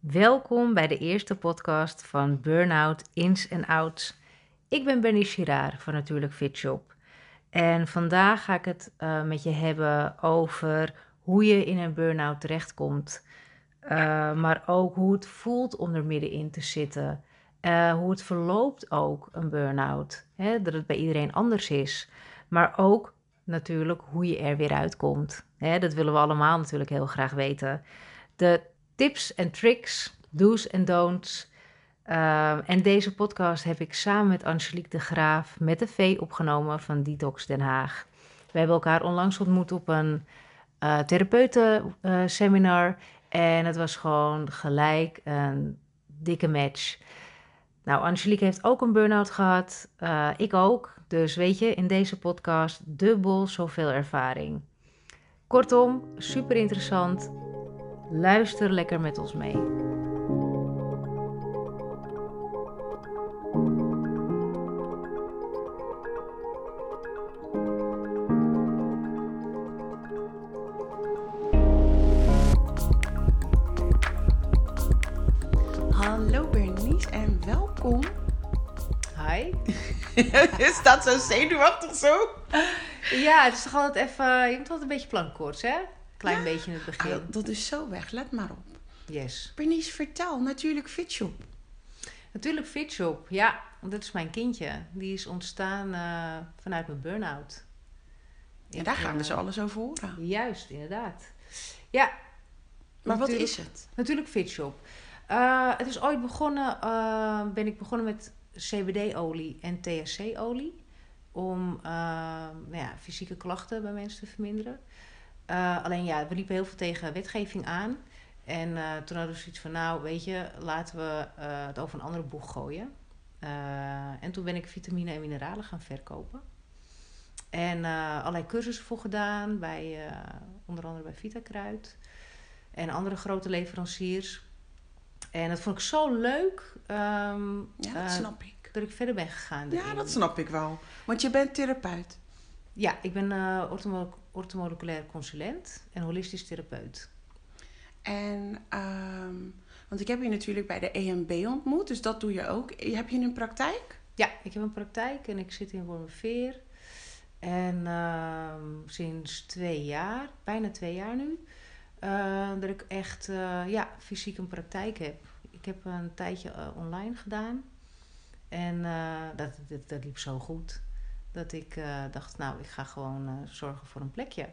Welkom bij de eerste podcast van Burnout Ins en Outs. Ik ben Benny Chiraar van Natuurlijk Fit Shop. En vandaag ga ik het uh, met je hebben over hoe je in een burn-out terechtkomt. Uh, maar ook hoe het voelt om er middenin te zitten. Uh, hoe het verloopt ook, een burn-out. Hè, dat het bij iedereen anders is. Maar ook natuurlijk hoe je er weer uitkomt. Hè, dat willen we allemaal natuurlijk heel graag weten. De tips en tricks, do's en don'ts. Uh, en deze podcast heb ik samen met Angelique de Graaf met de V opgenomen van Detox Den Haag. We hebben elkaar onlangs ontmoet op een uh, therapeutenseminar. en het was gewoon gelijk een dikke match. Nou, Angelique heeft ook een burn-out gehad. Uh, ik ook. Dus weet je, in deze podcast dubbel zoveel ervaring. Kortom, super interessant. Luister lekker met ons mee. Hallo Bernice en welkom. Hi. Je staat zo zenuwachtig zo. Ja, het is toch altijd even... Je moet altijd een beetje plankkoorts, hè? Klein Ja? beetje in het begin. Ah, dat is zo weg, let maar op. Yes. Bernice, vertel, natuurlijk Fitshop. Natuurlijk Fitshop. Ja, want dat is mijn kindje. Die is ontstaan eh, vanuit mijn burn-out. En daar gaan we eh, zo alles over horen. Juist, inderdaad. Ja, Maar wat is het? Natuurlijk Fitshop. Eh het is ooit begonnen, ben ik begonnen met CBD-olie en THC-olie. Om nou ja, fysieke klachten bij mensen te verminderen. Eh, alleen ja, we liepen heel veel tegen wetgeving aan. En eh, toen hadden we zoiets van, nou weet je, laten we eh, het over een andere boeg gooien. En toen ben ik vitamine en mineralen gaan verkopen. En allerlei cursussen voor gedaan, bij, onder andere bij Vitakruid. En andere grote leveranciers. En dat vond ik zo leuk ehm, Ja, dat snap ik. dat ik verder ben gegaan. Ja, dat snap ik wel. Want je bent therapeut. Ja, ik ben eh orthomo- orthomoleculair consulent en holistisch therapeut. En, ehm, want ik heb je natuurlijk bij de EMB ontmoet, dus dat doe je ook. Heb je een praktijk? Ja, ik heb een praktijk en ik zit in Wormerveer. En ehm, sinds twee jaar, bijna twee jaar nu, eh, dat ik echt eh, ja, fysiek een praktijk heb. Ik heb een tijdje eh, online gedaan. En eh, dat, dat, dat liep zo goed. Dat ik eh, dacht, nou, ik ga gewoon eh, zorgen voor een plekje.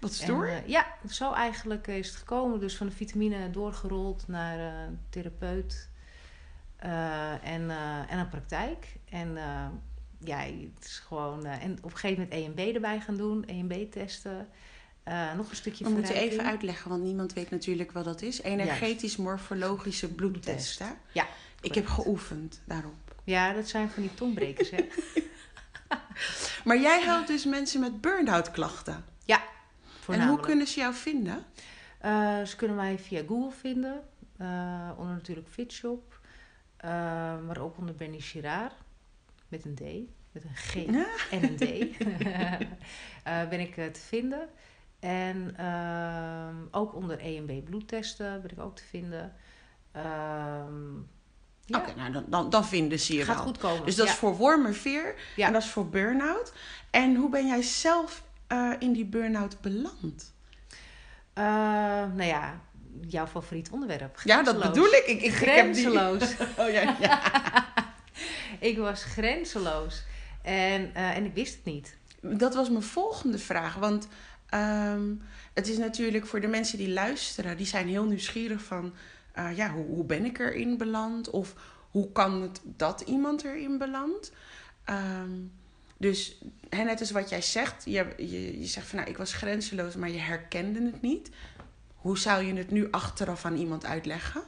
Wat stoer. En, eh, ja, zo eigenlijk is het gekomen. Dus van de vitamine doorgerold naar een therapeut en, en een praktijk. En ja, het is gewoon. en op een gegeven moment EMB erbij gaan doen, EMB testen. Nog een stukje We moeten even uitleggen, want niemand weet natuurlijk wat dat is. Energetisch-morfologische bloedtest, hè? Ja, Ik heb geoefend daarop. Ja, dat zijn van die tongbrekers, hè? Maar jij helpt dus mensen met burn-out klachten. ja, En hoe kunnen ze jou vinden? Eh, ze kunnen mij via Google vinden. eh, onder natuurlijk Fitshop. eh, maar ook onder Benny Chiraar. Met een D. Met een G Ja. en een D. Ben ik te vinden. En ehm, ook onder EMB bloedtesten ben ik ook te vinden. Ehm, ja, Oké, nou dan, dan, dan vinden ze je gaat wel. goed komen. Dus dat ja. is voor wormerveer Ja. en dat is voor burn-out. En hoe ben jij zelf eh, in die burn-out beland? Eh, nou ja, jouw favoriet onderwerp. Ja, dat Grenzeloos. bedoel ik. ik, ik, ik heb die... Grenzeloos. Oh ja, ja. ik was grenzeloos. En, eh, en ik wist het niet. Dat was mijn volgende vraag. Want ehm, het is natuurlijk voor de mensen die luisteren, die zijn heel nieuwsgierig van, eh, ja, hoe, hoe ben ik erin beland? Of hoe kan het dat iemand erin belandt? Ehm, dus hè, net als wat jij zegt, je, je, je zegt van, nou, ik was grenzeloos, maar je herkende het niet. Hoe zou je het nu achteraf aan iemand uitleggen?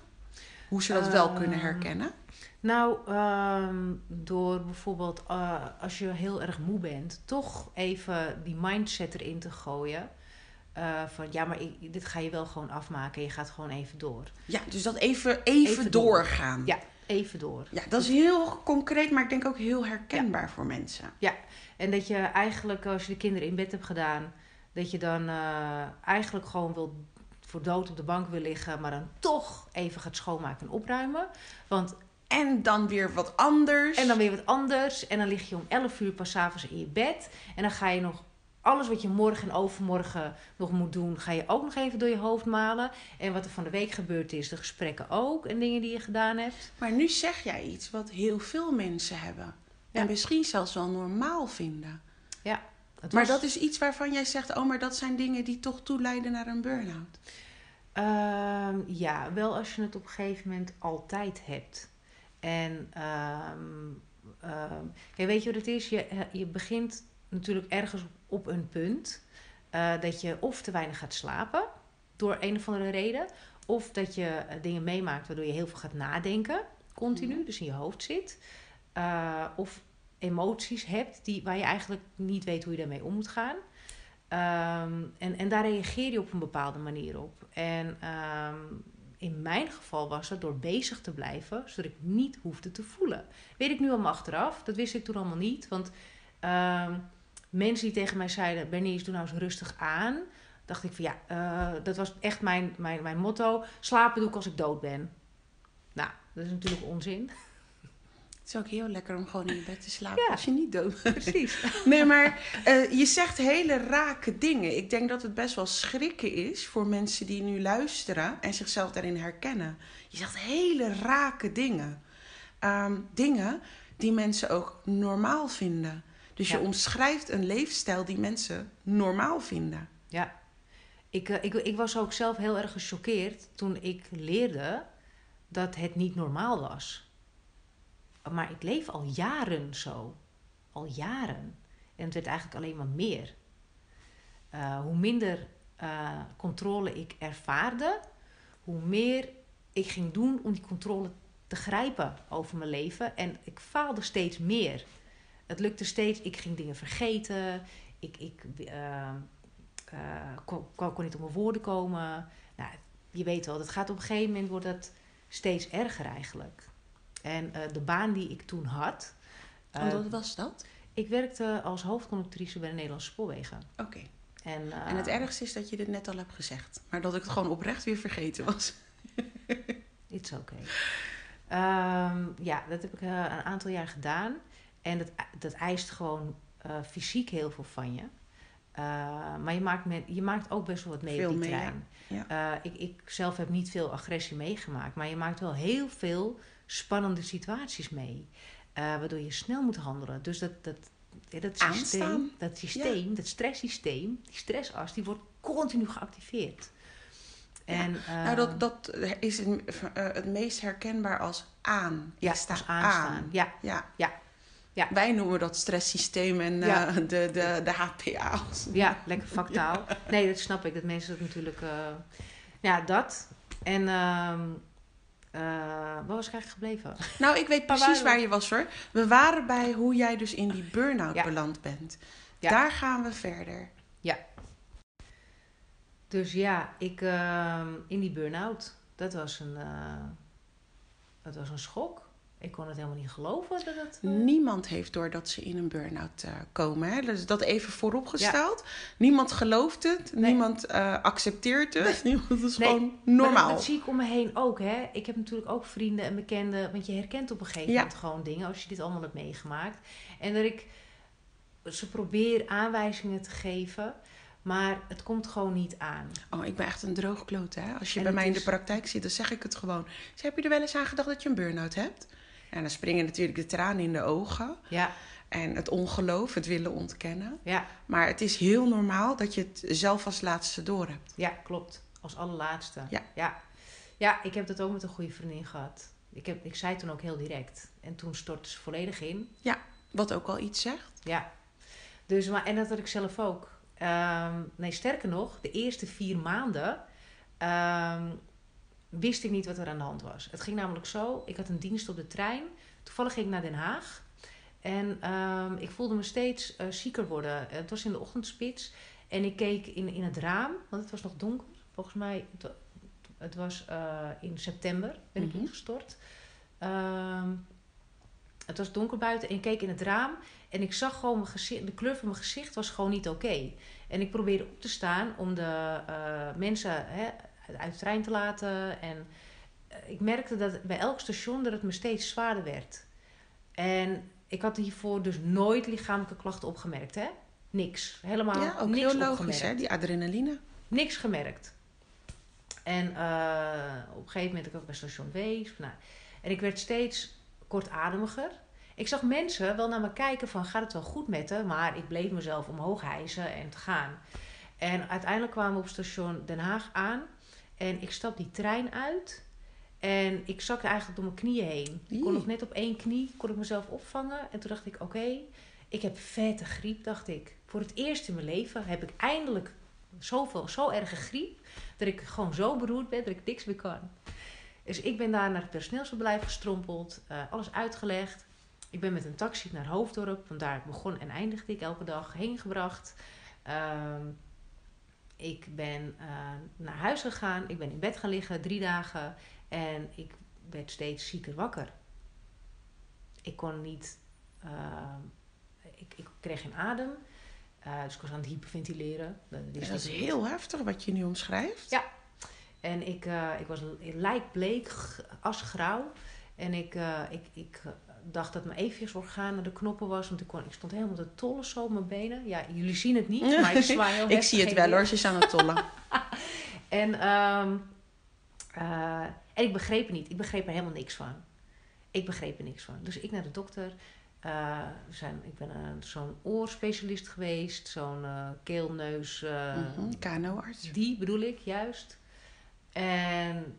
Hoe ze dat wel kunnen Ehm, herkennen? Nou, ehm, door bijvoorbeeld eh, als je heel erg moe bent, toch even die mindset erin te gooien. Eh, van ja, maar ik, dit ga je wel gewoon afmaken. Je gaat gewoon even door. Ja, dus dat even, even, Even door. doorgaan. Ja, even door. Ja, dat is heel concreet, maar ik denk ook heel herkenbaar voor mensen. En dat je eigenlijk, als je de kinderen in bed hebt gedaan, dat je dan eh, eigenlijk gewoon wil voor dood op de bank wil liggen, maar dan toch even gaat schoonmaken en opruimen. Want En dan weer wat anders. en dan weer wat anders. En dan lig je om 11 uur pas avonds in je bed. En dan ga je nog alles wat je morgen en overmorgen nog moet doen, ga je ook nog even door je hoofd malen. En wat er van de week gebeurd is, de gesprekken ook en dingen die je gedaan hebt. Maar nu zeg jij iets wat heel veel mensen hebben. Ja. En misschien zelfs wel normaal vinden. Het Maar was- dat is iets waarvan jij zegt, oh, maar dat zijn dingen die toch toeleiden naar een burn-out. Ehm, ja, wel als je het op een gegeven moment altijd hebt. En kijk, weet je wat het is? Je, eh, je begint natuurlijk ergens op een punt eh, dat je of te weinig gaat slapen door een of andere reden, of dat je eh, dingen meemaakt waardoor je heel veel gaat nadenken, continu, Mhm. dus in je hoofd zit. Eh, of emoties hebt die, waar je eigenlijk niet weet hoe je daarmee om moet gaan. Ehm, en, en daar reageer je op een bepaalde manier op. En ehm, in mijn geval was dat door bezig te blijven, zodat ik niet hoefde te voelen. Weet ik nu allemaal achteraf, dat wist ik toen allemaal niet. Want ehm, mensen die tegen mij zeiden: Bernice, doe nou eens rustig aan. Dacht ik van ja, eh, dat was echt mijn, mijn, mijn motto. Slapen doe ik als ik dood ben. Nou, dat is natuurlijk onzin. Het is ook heel lekker om gewoon in je bed te slapen Ja. als je niet dood bent. Precies. Nee, maar eh, je zegt hele rake dingen. Ik denk dat het best wel schrikken is voor mensen die nu luisteren en zichzelf daarin herkennen. Je zegt hele rake dingen. Ehm, dingen die mensen ook normaal vinden. Dus Ja. je omschrijft een leefstijl die mensen normaal vinden. Ja, ik, eh, ik, ik was ook zelf heel erg gechoqueerd toen ik leerde dat het niet normaal was. Maar ik leef al jaren zo. Al jaren. En het werd eigenlijk alleen maar meer. Eh, hoe minder eh, controle ik ervaarde, hoe meer ik ging doen om die controle te grijpen over mijn leven. En ik faalde steeds meer. Het lukte steeds, ik ging dingen vergeten. Ik, ik eh, eh, kon, kon, niet op mijn woorden komen. Nou, je weet wel, dat gaat op een gegeven moment wordt dat steeds erger eigenlijk. En eh, de baan die ik toen had. eh, En wat was dat? ik werkte als hoofdconductrice bij de Nederlandse Spoorwegen. Oké. En, eh, En het ergste is dat je dit net al hebt gezegd. Maar dat ik het gewoon oprecht weer vergeten was. It's okay. Ehm, ja, dat heb ik eh, een aantal jaar gedaan. En dat, dat eist gewoon eh, fysiek heel veel van je. Eh, maar je maakt, met, je maakt ook best wel wat mee Veel op die mee, trein. ja. Eh, ik, ik zelf heb niet veel agressie meegemaakt. Maar je maakt wel heel veel spannende situaties mee. waardoor je snel moet handelen. Dus dat, dat, dat systeem, Aanstaan. dat, systeem dat stresssysteem, die stressas, die wordt continu geactiveerd. En, nou, dat, dat is het, het meest herkenbaar als aan. ja, aanstaan. aan. Ja, Ja. Ja. Ja. Wij noemen dat stresssysteem en Ja. eh, de, de, de HPA's. Ja, lekker vaktaal. Nee, dat snap ik. Dat mensen dat natuurlijk... eh, ja, dat. En... ehm eh, waar was ik eigenlijk gebleven? Nou, ik weet precies waar- waar je was hoor. We waren bij hoe jij dus in die burn-out Ja. beland bent. Ja. Daar gaan we verder. Dus ja, ik... ehm, in die burn-out. Dat was een... dat was een schok. Ik kon het helemaal niet geloven dat het... eh, Niemand heeft door dat ze in een burn-out eh, komen. Hè? Dus dat even vooropgesteld. Niemand gelooft het. Nee. Niemand eh, accepteert het. Niemand is Nee, gewoon Maar normaal. dat, dat zie ik om me heen ook. Hè. Ik heb natuurlijk ook vrienden en bekenden. Want je herkent op een gegeven Ja. moment gewoon dingen. Als je dit allemaal hebt meegemaakt. En dat ik ze probeer aanwijzingen te geven. Maar het komt gewoon niet aan. Oh, ik ben echt een droogkloot, hè? Als je En bij mij in de praktijk zit, dan zeg ik het gewoon. Dus heb je er wel eens aan gedacht dat je een burn-out hebt? En dan springen natuurlijk de tranen in de ogen. Ja, En het ongeloof, het willen ontkennen. ja, Maar het is heel normaal dat je het zelf als laatste door hebt. ja klopt. Als allerlaatste. Ja. ja. Ja, ik heb dat ook met een goede vriendin gehad. Ik, heb, ik zei toen ook heel direct. En toen stortte ze volledig in. Wat ook al iets zegt. Ja, dus, maar, en dat had ik zelf ook. Ehm, nee, sterker nog, de eerste vier maanden ehm, wist ik niet wat er aan de hand was. Het ging namelijk zo, ik had een dienst op de trein. Toevallig ging ik naar Den Haag. En ehm, ik voelde me steeds eh, zieker worden. Het was in de ochtendspits. En ik keek in, in het raam, want het was nog donker. Volgens mij, het, wa- het was eh, in september ben ik ingestort. Ehm, het was donker buiten en ik keek in het raam. En ik zag gewoon mijn gezicht, de kleur van mijn gezicht was gewoon niet oké. En ik probeerde op te staan om de eh, mensen hè, uit de trein te laten. En eh, ik merkte dat bij elk station dat het me steeds zwaarder werd. En ik had hiervoor dus nooit lichamelijke klachten opgemerkt, hè? Niks. Helemaal Ja, ook niks heel logisch, opgemerkt. hè? Die adrenaline. Niks gemerkt. En eh, op een gegeven moment ik ook bij station Wees. Nou, en ik werd steeds kortademiger. Ik zag mensen wel naar me kijken van gaat het wel goed met haar? Maar ik bleef mezelf omhoog hijsen en te gaan. En uiteindelijk kwamen we op station Den Haag aan. En ik stap die trein uit. En ik zakte eigenlijk door mijn knieën heen. Ik kon nog net op één knie kon ik mezelf opvangen. En toen dacht ik, oké, ik heb vette griep, dacht ik. Voor het eerst in mijn leven heb ik eindelijk zoveel, zo erge griep... dat ik gewoon zo beroerd ben dat ik niks meer kan. Dus ik ben daar naar het personeelsverblijf gestrompeld. eh, alles uitgelegd. Ik ben met een taxi naar Hoofddorp. Want daar begon en eindigde ik elke dag heen gebracht. Ehm, ik ben eh, naar huis gegaan. Ik ben in bed gaan liggen drie dagen. En ik werd steeds zieker wakker. Ik kon niet. eh, ik, ik kreeg geen adem. Eh, dus ik was aan het hyperventileren. Dat, wist dat is heel heftig wat je nu omschrijft. Ja. En ik, ik was lijkbleek, asgrauw. En ik, ik, ik dacht dat mijn evenwichtsorgaan naar de knoppen was. Want ik, kon, ik stond helemaal te tollen zo op mijn benen. Ja, jullie zien het niet, maar ik zwaai heel Ik zie het wel hoor, ze is aan het tollen. En, ehm, eh, en ik begreep het niet. Ik begreep er helemaal niks van. Ik begreep er niks van. Dus ik naar de dokter. Eh, we zijn, ik ben naar zo'n oorspecialist geweest. Zo'n eh keelneus... eh, Mhm, KNO-arts. die bedoel ik juist. En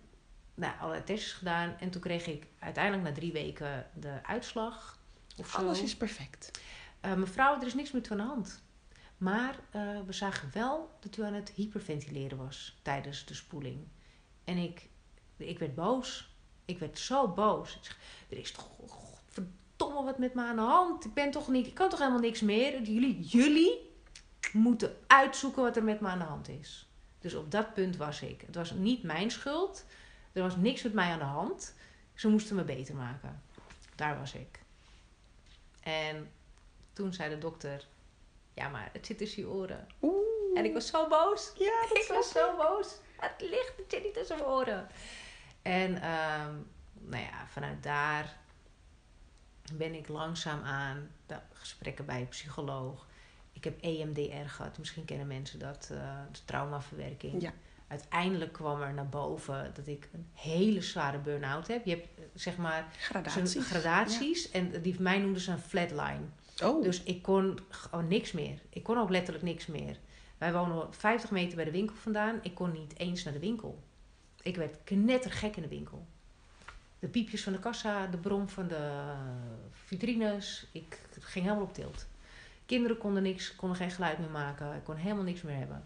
nou, allerlei testjes gedaan. En toen kreeg ik uiteindelijk na drie weken de uitslag. Of zo. Alles is perfect. Eh, mevrouw, er is niks meer aan de hand. Maar eh, we zagen wel dat u aan het hyperventileren was tijdens de spoeling. En ik, ik werd boos. Ik werd zo boos. Ik zeg, er is toch verdomme wat met me aan de hand. Ik ben toch niet, ik kan toch helemaal niks meer. Jullie, jullie moeten uitzoeken wat er met me aan de hand is. Dus op dat punt was ik. Het was niet mijn schuld. Er was niks met mij aan de hand. Ze moesten me beter maken. Daar was ik. En toen zei de dokter: Ja, maar het zit tussen je oren. Oeh. En ik was zo boos. Ja, dat Ik was zo boos. Het ligt, het zit niet tussen mijn oren. En ehm, nou ja, vanuit daar ben ik langzaam aan de gesprekken bij een psycholoog. Ik heb EMDR gehad, misschien kennen mensen dat, eh de traumaverwerking. Ja. Uiteindelijk kwam er naar boven dat ik een hele zware burn-out heb. Je hebt eh, zeg maar Gradaties. gradaties. En die mij noemden ze een flatline. Oh, Dus ik kon gewoon niks meer. Ik kon ook letterlijk niks meer. Wij wonen 50 meter bij de winkel vandaan. Ik kon niet eens naar de winkel. Ik werd knettergek in de winkel. De piepjes van de kassa, de brom van de vitrines. Ik ging helemaal op tilt. Kinderen konden niks, konden geen geluid meer maken. Ik kon helemaal niks meer hebben.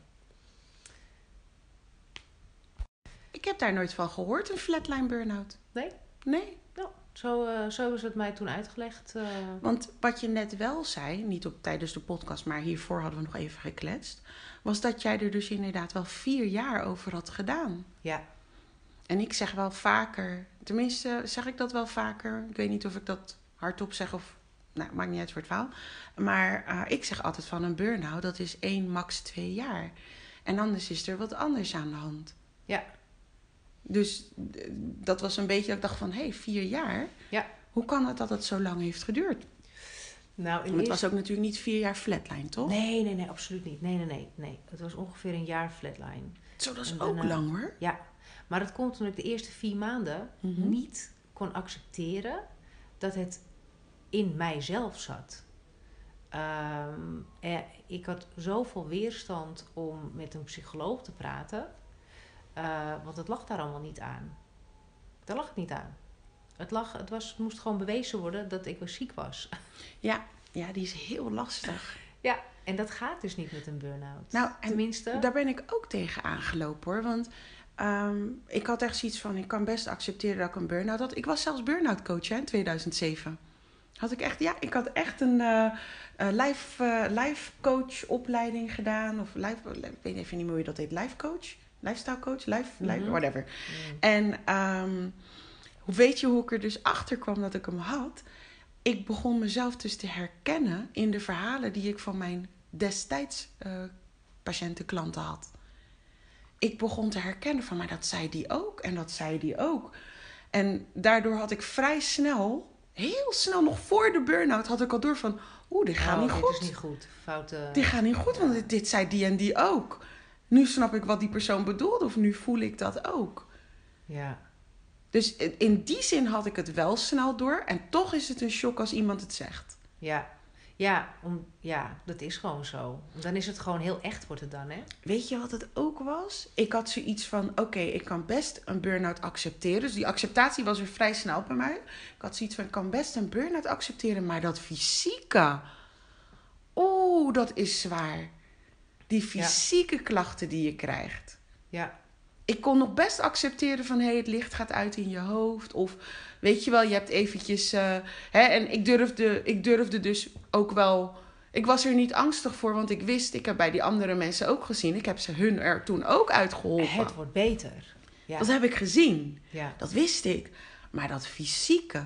Ik heb daar nooit van gehoord, een flatline burn-out. Nee? Nee. Nou, zo, eh, zo is het mij toen uitgelegd. eh. Want wat je net wel zei, niet op, tijdens de podcast, maar hiervoor hadden we nog even gekletst, was dat jij er dus inderdaad wel vier jaar over had gedaan. ja, En ik zeg wel vaker, tenminste zeg ik dat wel vaker. Ik weet niet of ik dat hardop zeg of, nou, maakt niet uit voor het verhaal. Maar eh, ik zeg altijd van een burn-out, dat is één, max twee jaar. En anders is er wat anders aan de hand. Ja. Dus dat was een beetje dat ik dacht van, hé, hey, vier jaar? Ja. Hoe kan het dat het zo lang heeft geduurd? nou het was ook natuurlijk niet vier jaar flatline, toch? Nee, nee, nee, absoluut niet. Nee, nee, nee, nee. Het was ongeveer een jaar flatline. Zo, dat is En ook daarna- lang hoor. Ja, maar dat komt omdat ik de eerste vier maanden Mhm. niet kon accepteren dat het in mijzelf zat. Ehm, eh, ik had zoveel weerstand om met een psycholoog te praten, eh, want het lag daar allemaal niet aan. Daar lag het niet aan. Het, lag, het, was, het moest gewoon bewezen worden dat ik ziek was. Ja, ja, die is heel lastig. Ja, en dat gaat dus niet met een burn-out. Nou, en Tenminste, Daar ben ik ook tegen aangelopen hoor. Want ehm, ik had echt zoiets van: ik kan best accepteren dat ik een burn-out had. Ik was zelfs burn-out coach hè, in 2007. Had ik echt, ja, ik had echt een life, eh, life coach opleiding gedaan. Of life, ik weet even niet meer hoe je dat heet. Life coach? Lifestyle coach? Life, life Mhm. whatever. mm, En ehm, weet je hoe ik er dus achter kwam dat ik hem had? Ik begon mezelf dus te herkennen in de verhalen die ik van mijn destijds eh patiënten, klanten had. ik begon te herkennen van, maar dat zei die ook en dat zei die ook. En daardoor had ik vrij snel, heel snel nog voor de burn-out, had ik al door van, oeh, dit gaat Oh, niet dit goed. is niet goed. Foute... Dit gaat niet goed, want dit, dit zei die en die ook. Nu snap ik wat die persoon bedoelde, of nu voel ik dat ook. Ja. Dus in- in die zin had ik het wel snel door. En toch is het een shock als iemand het zegt. Ja. Ja, om, ja, dat is gewoon zo. Dan is het gewoon heel echt wordt het dan, hè? Weet je wat het ook was? Ik had zoiets van: oké, ik kan best een burn-out accepteren. Dus die acceptatie was weer vrij snel bij mij. Ik had zoiets van: ik kan best een burn-out accepteren, maar dat fysieke. Oeh, dat is zwaar. Die fysieke klachten die je krijgt. Ja. ik kon nog best accepteren van hé, hey, het licht gaat uit in je hoofd. Of weet je wel, je hebt eventjes. eh, hè, en ik durfde, ik durfde dus ook wel. Ik was er niet angstig voor, want ik wist, ik heb bij die andere mensen ook gezien. Ik heb ze hun er toen ook uitgeholpen. Het wordt beter. Ja. Dat heb ik gezien. ja. Dat wist ik. Maar dat fysieke,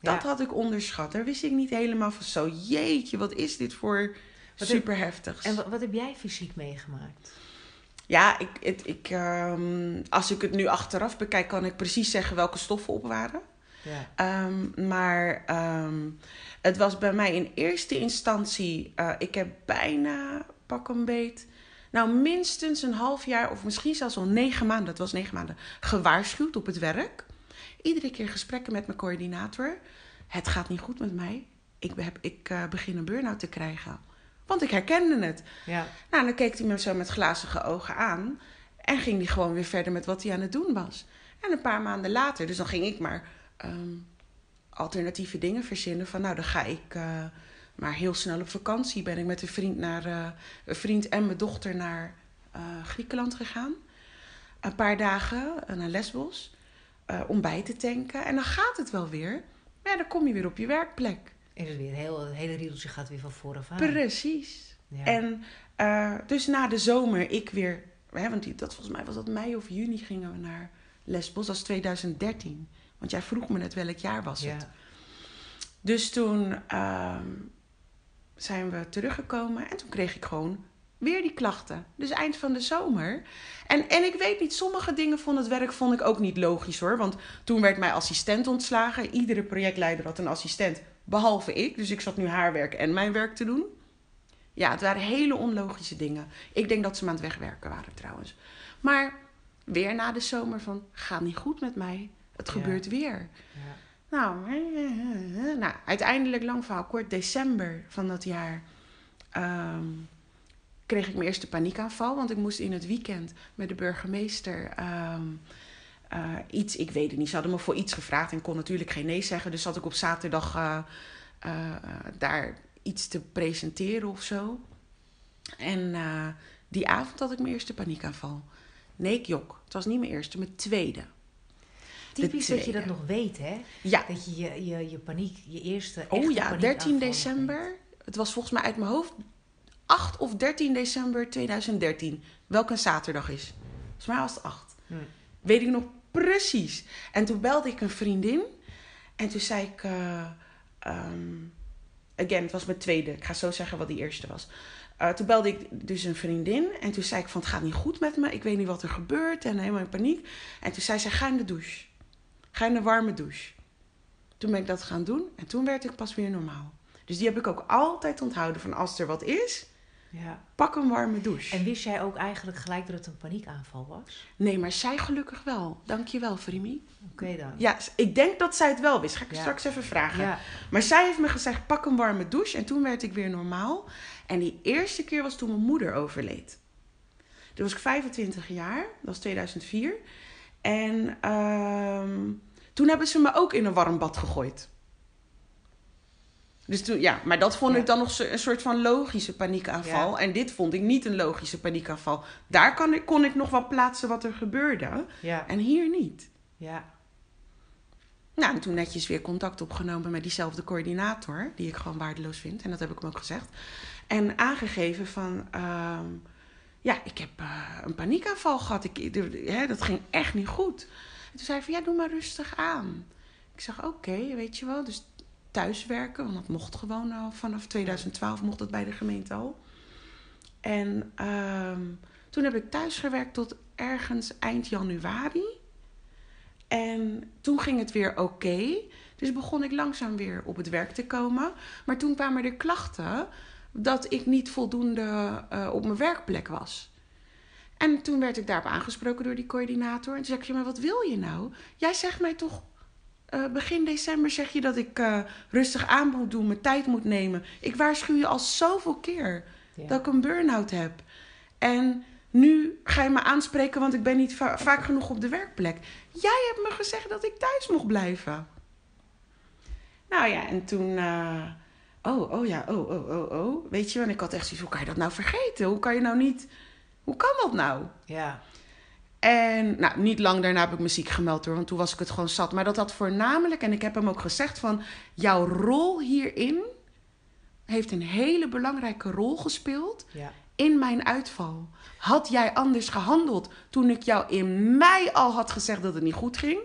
dat Ja. had ik onderschat. Daar wist ik niet helemaal van. Zo, jeetje, wat is dit voor Wat super heftigs. En wa- wat heb jij fysiek meegemaakt? Ja, ik, het, ik, ehm, als ik het nu achteraf bekijk, kan ik precies zeggen welke stoffen op waren. Ja. Ehm, maar ehm, het was bij mij in eerste instantie, eh, ik heb bijna pak een beet, nou minstens een half jaar of misschien zelfs al negen maanden, dat was negen maanden, gewaarschuwd op het werk. Iedere keer gesprekken met mijn coördinator. Het gaat niet goed met mij. Ik, heb, ik eh, begin een burn-out te krijgen. Want ik herkende het. Ja. Nou, dan keek hij me zo met glazige ogen aan. En ging hij gewoon weer verder met wat hij aan het doen was. En een paar maanden later, dus dan ging ik maar ehm, alternatieve dingen verzinnen. Van nou, dan ga ik eh, maar heel snel op vakantie. Ben ik met een vriend, naar, eh, een vriend en mijn dochter naar eh, Griekenland gegaan. Een paar dagen naar Lesbos. om bij te tanken. En dan gaat het wel weer. Maar ja, dan kom je weer op je werkplek. Is het weer heel, het hele riedeltje gaat weer van vooraf aan. Precies. Ja. En eh, dus na de zomer, ik weer, hè, want die, dat volgens mij was dat mei of juni gingen we naar Lesbos, dat was 2013. Want jij vroeg me net welk jaar was het. ja. Dus toen ehm, zijn we teruggekomen en toen kreeg ik gewoon weer die klachten. Dus eind van de zomer. En, en ik weet niet, sommige dingen van het werk vond ik ook niet logisch hoor. Want toen werd mijn assistent ontslagen. Iedere projectleider had een assistent, behalve ik. Dus ik zat nu haar werk en mijn werk te doen. Ja, het waren hele onlogische dingen. Ik denk dat ze me aan het wegwerken waren trouwens. Maar weer na de zomer van, gaat niet goed met mij. Het Ja. gebeurt weer. Ja. Nou, nou, uiteindelijk, lang verhaal kort, december van dat jaar ehm, kreeg ik mijn eerste paniekaanval. Want ik moest in het weekend met de burgemeester ehm, eh, iets, ik weet het niet, ze hadden me voor iets gevraagd en kon natuurlijk geen nee zeggen. Dus zat ik op zaterdag eh, eh, daar iets te presenteren of zo. En die avond had ik mijn eerste paniekaanval. Nee, jok. Het was niet mijn eerste, mijn tweede. Typisch dat je dat nog weet, hè? Ja, Dat je je, je, je paniek, je eerste Oh ja, paniekaanval 13 nog december. Het was volgens mij uit mijn hoofd 8 of 13 december 2013. Welke zaterdag is. Volgens mij was het 8. Hm. Weet ik nog precies. En toen belde ik een vriendin. En toen zei ik... eh, ehm, again, het was mijn tweede. Ik ga zo zeggen wat die eerste was. Eh, toen belde ik dus een vriendin. En toen zei ik van, het gaat niet goed met me. Ik weet niet wat er gebeurt. En helemaal in paniek. En toen zei ze, ga in de douche. Ga in de warme douche. Toen ben ik dat gaan doen. En toen werd ik pas weer normaal. Dus die heb ik ook altijd onthouden. Van als er wat is, Ja. pak een warme douche. En wist jij ook eigenlijk gelijk dat het een paniekaanval was? Nee, maar zij gelukkig wel. Dankjewel, Frimi. Oké dan. Ja, ik denk dat zij het wel wist. Ga ik Ja. straks even vragen. Ja. Maar zij heeft me gezegd, pak een warme douche. En toen werd ik weer normaal. En die eerste keer was toen mijn moeder overleed. Toen was ik 25 jaar. Dat was 2004. En ehm, toen hebben ze me ook in een warm bad gegooid. Dus toen, ja, maar dat vond Ja. ik dan nog een soort van logische paniekaanval. En dit vond ik niet een logische paniekaanval. Daar kan ik, kon ik nog wel plaatsen wat er gebeurde. Ja. En hier niet. Ja. Nou, en toen netjes weer contact opgenomen met diezelfde coördinator, die ik gewoon waardeloos vind. En dat heb ik hem ook gezegd. En aangegeven van, ehm, ja, ik heb eh, een paniekaanval gehad. Ik, de- hè, dat ging echt niet goed. En toen zei hij van, ja, doe maar rustig aan. Ik zeg, oké, weet je wel. Dus thuiswerken, want dat mocht gewoon al. Vanaf 2012 mocht dat bij de gemeente al. En ehm, toen heb ik thuis gewerkt tot ergens eind januari. En toen ging het weer oké. Dus begon ik langzaam weer op het werk te komen. Maar toen kwamen er klachten dat ik niet voldoende uh, op mijn werkplek was. En toen werd ik daarop aangesproken door die coördinator. En toen zei ik, maar wat wil je nou? Jij zegt mij toch, uh, begin december zeg je dat ik uh, rustig aan moet doen, mijn tijd moet nemen. Ik waarschuw je al zoveel keer ja. dat ik een burn-out heb. En nu ga je me aanspreken, want ik ben niet va vaak genoeg op de werkplek. Jij hebt me gezegd dat ik thuis mocht blijven. Nou ja, en toen. Uh, oh, oh ja, oh, oh, oh, oh. Weet je, want ik had echt zoiets hoe kan je dat nou vergeten? Hoe kan je nou niet. Hoe kan dat nou? Ja. En nou, niet lang daarna heb ik me ziek gemeld hoor, want toen was ik het gewoon zat. Maar dat had voornamelijk, en ik heb hem ook gezegd van, jouw rol hierin heeft een hele belangrijke rol gespeeld ja. in mijn uitval. Had jij anders gehandeld toen ik jou in mei al had gezegd dat het niet goed ging?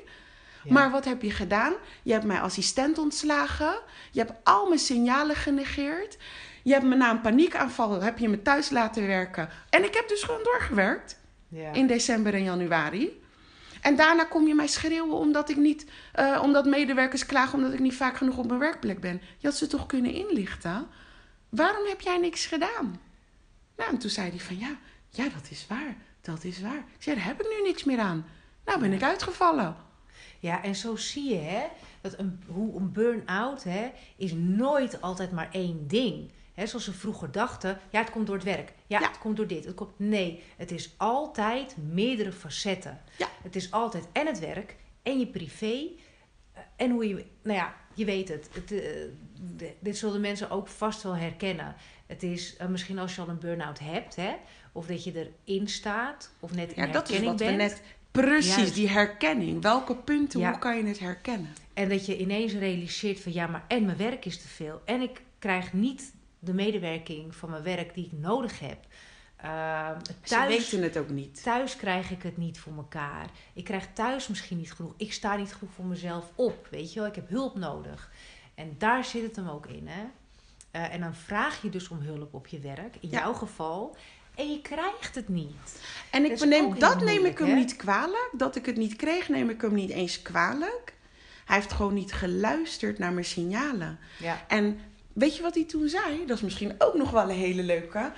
Ja. Maar wat heb je gedaan? Je hebt mijn assistent ontslagen. Je hebt al mijn signalen genegeerd. Je hebt me na een paniekaanval heb je me thuis laten werken. En ik heb dus gewoon doorgewerkt. Ja. In december en januari. En daarna kom je mij schreeuwen omdat ik niet, uh, omdat medewerkers klagen omdat ik niet vaak genoeg op mijn werkplek ben. Je had ze toch kunnen inlichten? Waarom heb jij niks gedaan? Nou, en toen zei hij van ja, ja, dat is waar. Dat is waar. Ik zei, daar heb ik nu niks meer aan. Nou ben ik uitgevallen. Ja, en zo zie je hè, dat een, hoe een burn-out hè, is nooit altijd maar één ding. He, zoals ze vroeger dachten, ja, het komt door het werk. Ja, Ja. het komt door dit. Het komt... Nee, het is altijd meerdere facetten. Ja. Het is altijd en het werk en je privé. eh, En hoe je, nou ja, je weet het. het eh, de- dit zullen mensen ook vast wel herkennen. Het is eh, misschien als je al een burn-out hebt, hè, of dat je erin staat, of net in Ja, dat is herkenning wat we bent. net... Precies, Juist. die herkenning. Welke punten, Ja. hoe kan je het herkennen? En dat je ineens realiseert van ja, maar en mijn werk is te veel. En ik krijg niet de medewerking van mijn werk die ik nodig heb. Ehm, Ze thuis, weten het ook niet. thuis krijg ik het niet voor elkaar. Ik krijg thuis misschien niet genoeg. Ik sta niet goed voor mezelf op. Weet je wel, ik heb hulp nodig. En daar zit het hem ook in. Hè? Eh, en dan vraag je dus om hulp op je werk, in Ja. jouw geval. En je krijgt het niet. En Dat ik is neem, dat neem ik hem hè? niet kwalijk. Dat ik het niet kreeg, neem ik hem niet eens kwalijk. Hij heeft gewoon niet geluisterd naar mijn signalen. Ja. En weet je wat hij toen zei? Dat is misschien ook nog wel een hele leuke.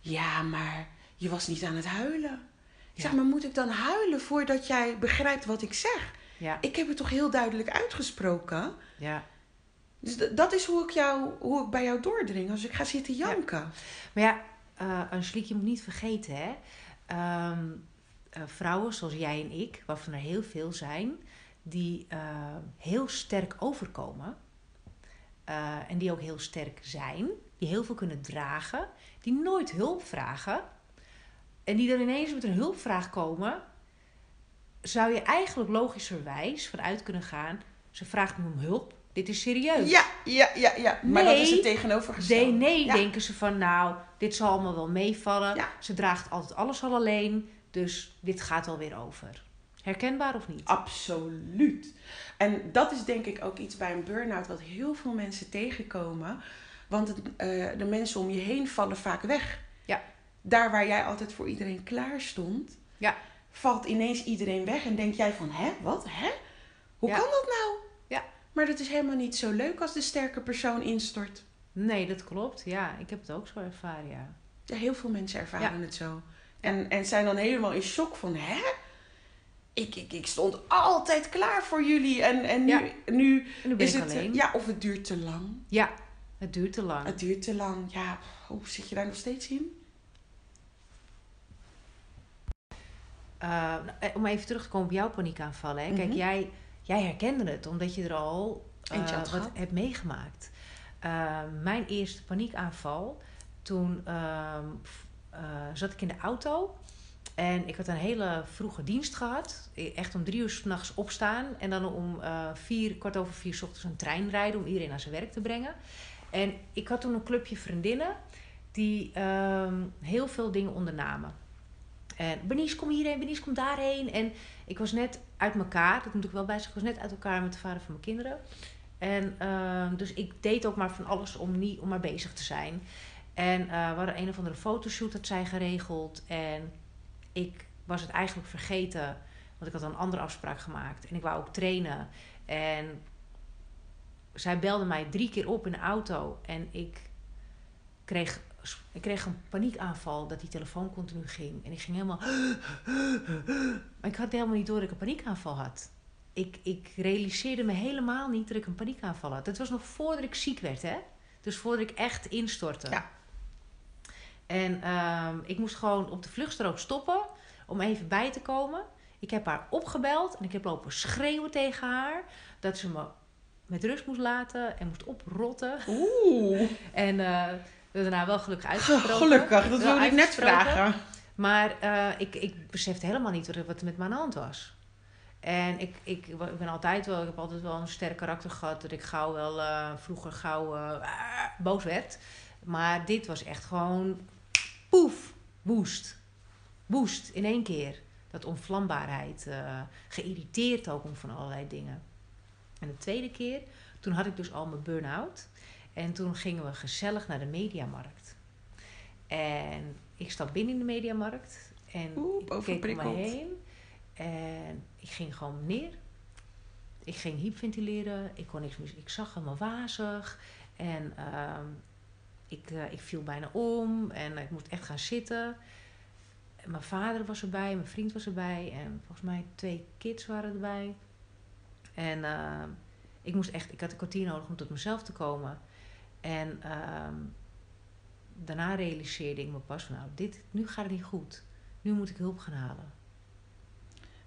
Ja, maar je was niet aan het huilen. Ik Ja. zeg, maar moet ik dan huilen voordat jij begrijpt wat ik zeg? Ja. Ik heb het toch heel duidelijk uitgesproken? ja. Dus dat is hoe ik, jou, hoe ik bij jou doordring. Als ik ga zitten Ja. janken. Maar ja, eh Angelique, je moet niet vergeten, hè. Ehm, eh, vrouwen zoals jij en ik, waarvan er heel veel zijn, die eh, heel sterk overkomen. Eh, en die ook heel sterk zijn. Die heel veel kunnen dragen. Die nooit hulp vragen. En die dan ineens met een hulpvraag komen. Zou je eigenlijk logischerwijs vanuit kunnen gaan. Ze vraagt me om hulp. Dit is serieus. Ja, ja, ja, ja. Maar Nee. dat is het Nee, tegenovergestelde. nee, Ja. denken ze van nou, dit zal allemaal wel meevallen. Ja. Ze draagt altijd alles al alleen, dus dit gaat wel weer over. Herkenbaar of niet? Absoluut. En dat is denk ik ook iets bij een burn-out wat heel veel mensen tegenkomen. Want het, eh, de mensen om je heen vallen vaak weg. Ja. Daar waar jij altijd voor iedereen klaar stond, Ja. valt ineens iedereen weg en denk jij van, hè, wat, hè? Hoe Ja. kan dat nou? Ja. Maar dat is helemaal niet zo leuk als de sterke persoon instort. Nee, dat klopt. Ja, ik heb het ook zo ervaren, ja. Ja, heel veel mensen ervaren het zo. En, en zijn dan helemaal in shock van, hè? Ik, ik, ik stond altijd klaar voor jullie en, en nu, Ja. nu is ik het, eh, alleen. ja, of het duurt te lang. Ja, het duurt te lang. Het duurt te lang. Ja, hoe zit je daar nog steeds in? Eh, nou, eh, om even terug te komen op jouw paniekaanvallen. Hè. Kijk, Mhm. jij, jij herkende het omdat je er al had wat gehad. hebt meegemaakt. Mijn eerste paniekaanval, toen ehm, eh, zat ik in de auto. En ik had een hele vroege dienst gehad. Echt om drie uur s'nachts opstaan. En dan om eh, vier, kwart over vier 's ochtends een trein rijden om iedereen naar zijn werk te brengen. En ik had toen een clubje vriendinnen die ehm, heel veel dingen ondernamen. En Bernice, kom hierheen, Bernice, kom daarheen. En ik was net uit elkaar, dat moet ik wel bij ik was net uit elkaar met de vader van mijn kinderen. En ehm, dus ik deed ook maar van alles om, niet, om maar bezig te zijn. En eh we hadden een of andere fotoshoot dat zij geregeld. En ik was het eigenlijk vergeten. Want ik had een andere afspraak gemaakt. En ik wou ook trainen. En zij belde mij drie keer op in de auto. En ik kreeg, ik kreeg een paniekaanval dat die telefoon continu ging. En ik ging helemaal... Maar ik had helemaal niet door dat ik een paniekaanval had. Ik, ik realiseerde me helemaal niet dat ik een paniekaanval had. Dat was nog voordat ik ziek werd, hè? Dus voordat ik echt instortte. Ja. En ehm, ik moest gewoon op de vluchtstrook stoppen om even bij te komen. Ik heb haar opgebeld en ik heb lopen schreeuwen tegen haar dat ze me met rust moest laten en moest oprotten. Oeh. En uh, daarna wel gelukkig uitgesproken. Gelukkig, dat wilde ik net vragen. Maar eh, ik, ik besefte helemaal niet wat er, met de hand was. En ik, ik, ik ben altijd wel, ik heb altijd wel een sterk karakter gehad. Dat ik gauw wel, eh, vroeger gauw eh, boos werd. Maar dit was echt gewoon poef, woest. Woest in één keer. Dat onvlambaarheid. eh, geïrriteerd ook om van allerlei dingen. En de tweede keer, toen had ik dus al mijn burn-out. En toen gingen we gezellig naar de mediamarkt. En ik stap binnen in de mediamarkt. En Oeh, ik keek om me heen. En ik ging gewoon neer. Ik ging hyperventileren. Ik kon niks meer. Ik zag helemaal wazig. En ehm, ik, eh, ik viel bijna om. En ik moest echt gaan zitten. En mijn vader was erbij. Mijn vriend was erbij. En volgens mij twee kids waren erbij. En ehm, ik moest echt... Ik had een kwartier nodig om tot mezelf te komen. En ehm, daarna realiseerde ik me pas van... Nou, dit, nu gaat het niet goed. Nu moet ik hulp gaan halen.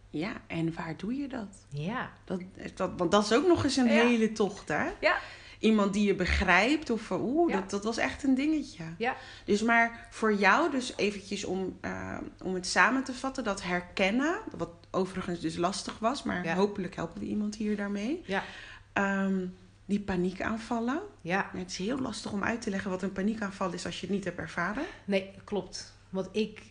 Ja, en waar doe je dat? Ja. dat, dat want dat is ook nog eens een Ja. hele tocht, hè? Ja. Iemand die je begrijpt of van, oeh, Ja. dat, dat was echt een dingetje. Ja. Dus maar voor jou, dus eventjes om, eh, om het samen te vatten, dat herkennen, wat overigens dus lastig was, maar Ja. hopelijk helpen we iemand hier daarmee. Ja. Ehm, die paniekaanvallen. Ja. Het is heel lastig om uit te leggen wat een paniekaanval is als je het niet hebt ervaren. Nee, klopt. Want ik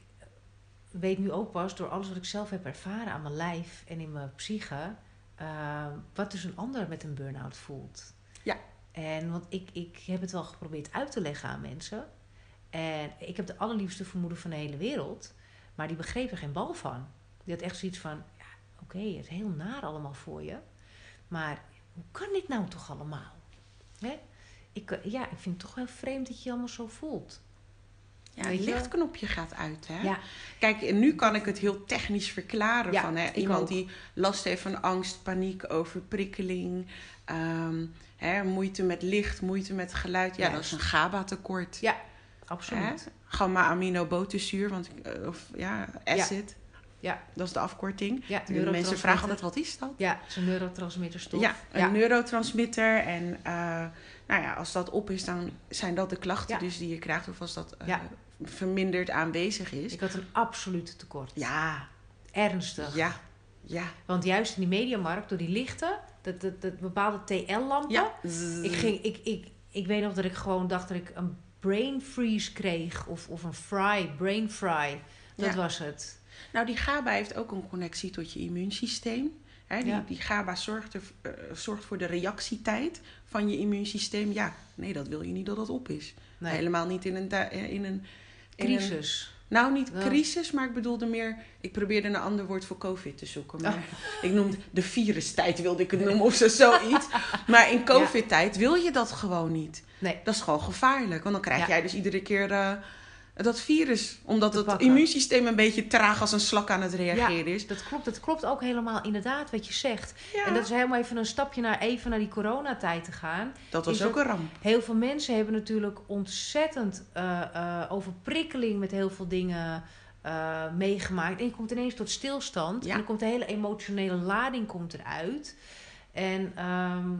weet nu ook pas door alles wat ik zelf heb ervaren aan mijn lijf en in mijn psyche, eh, wat dus een ander met een burn-out voelt. Ja. En want ik, ik heb het wel geprobeerd uit te leggen aan mensen. En ik heb de allerliefste vermoeden van de hele wereld, maar die begreep er geen bal van. Die had echt zoiets van, ja, oké, het is heel naar allemaal voor je, maar hoe kan dit nou toch allemaal? Hè? Ik, eh, ja, ik vind het toch heel vreemd dat je je allemaal zo voelt. Ja, het je wel? lichtknopje gaat uit, hè? Ja, Kijk, en nu kan ik het heel technisch verklaren. Ja, van, hè, iemand ook. die last heeft van angst, paniek, overprikkeling. ehm, hè, moeite met licht, moeite met geluid. Ja, dat is een GABA-tekort. Ja, absoluut. Gamma-aminobuterzuur, want ik- of ja, acid. Ja. Dat is de afkorting. Ja, mensen vragen altijd, wat is dat? Ja, het is een neurotransmitterstof. Ja, een ja. neurotransmitter. En eh, nou ja, als dat op is, dan zijn dat de klachten Ja. dus die je krijgt. Of als dat eh, Ja. verminderd aanwezig is. Ik had een absoluut tekort. Ja, Ernstig. ja, ja. Want juist in die mediamarkt, door die lichten, dat, dat, dat bepaalde TL-lampen. Ja. Ik, ging, ik, ik, ik weet nog dat ik gewoon dacht dat ik een brain freeze kreeg. Of, of een fry, brain fry. Dat Ja. was het. Nou, die GABA heeft ook een connectie tot je immuunsysteem. Hè, die, Ja. die GABA zorgt, er, eh, zorgt voor de reactietijd van je immuunsysteem. Ja, nee, dat wil je niet dat dat op is. Nee, Helemaal niet in een, eh, in een in een- crisis. Nou, niet crisis, maar ik bedoelde meer... Ik probeerde een ander woord voor COVID te zoeken. Maar ik noemde de virustijd, wilde ik het noemen, of zo, zoiets. Maar in COVID-tijd wil je dat gewoon niet. Nee, Dat is gewoon gevaarlijk. Want dan krijg jij dus iedere keer eh, dat virus. Omdat het pakken. immuunsysteem een beetje traag als een slak aan het reageren is. dat klopt. Dat klopt ook helemaal inderdaad wat je zegt. Ja, En dat is helemaal even een stapje naar even naar die coronatijd te gaan. dat was ook een ramp. Heel veel mensen hebben natuurlijk ontzettend eh, eh, overprikkeling met heel veel dingen eh, meegemaakt. En je komt ineens tot stilstand. Ja. En dan komt de hele emotionele lading komt eruit. En ehm,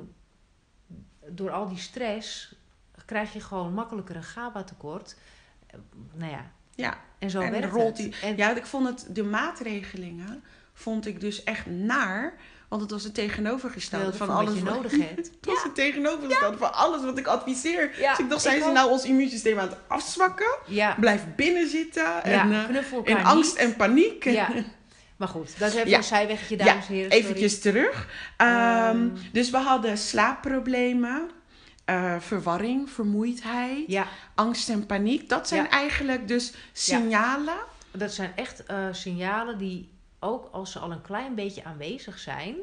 door al die stress krijg je gewoon makkelijker een GABA-tekort. Nou ja, Ja, en zo en werkt rolt het. die- En, ja, ik vond het, de maatregelingen vond ik dus echt naar. Want het was het tegenovergestelde van van wat alles je wat- nodig hebt. Het was het tegenovergestelde van alles wat ik adviseer. Ja, dus ik dacht, zijn ik ze ook. nou ons immuunsysteem aan het afzwakken? Ja, Blijf binnen zitten ja en eh, in angst niet. en paniek. Ja, maar goed, dat is even Ja. een zijweggetje, Ja, dames en heren. sorry. Eventjes terug. Ehm, Ehm. dus we hadden slaapproblemen, eh, verwarring, vermoeidheid, Ja, angst en paniek. Dat zijn Ja. eigenlijk dus signalen Dat zijn echt eh, signalen die ook als ze al een klein beetje aanwezig zijn,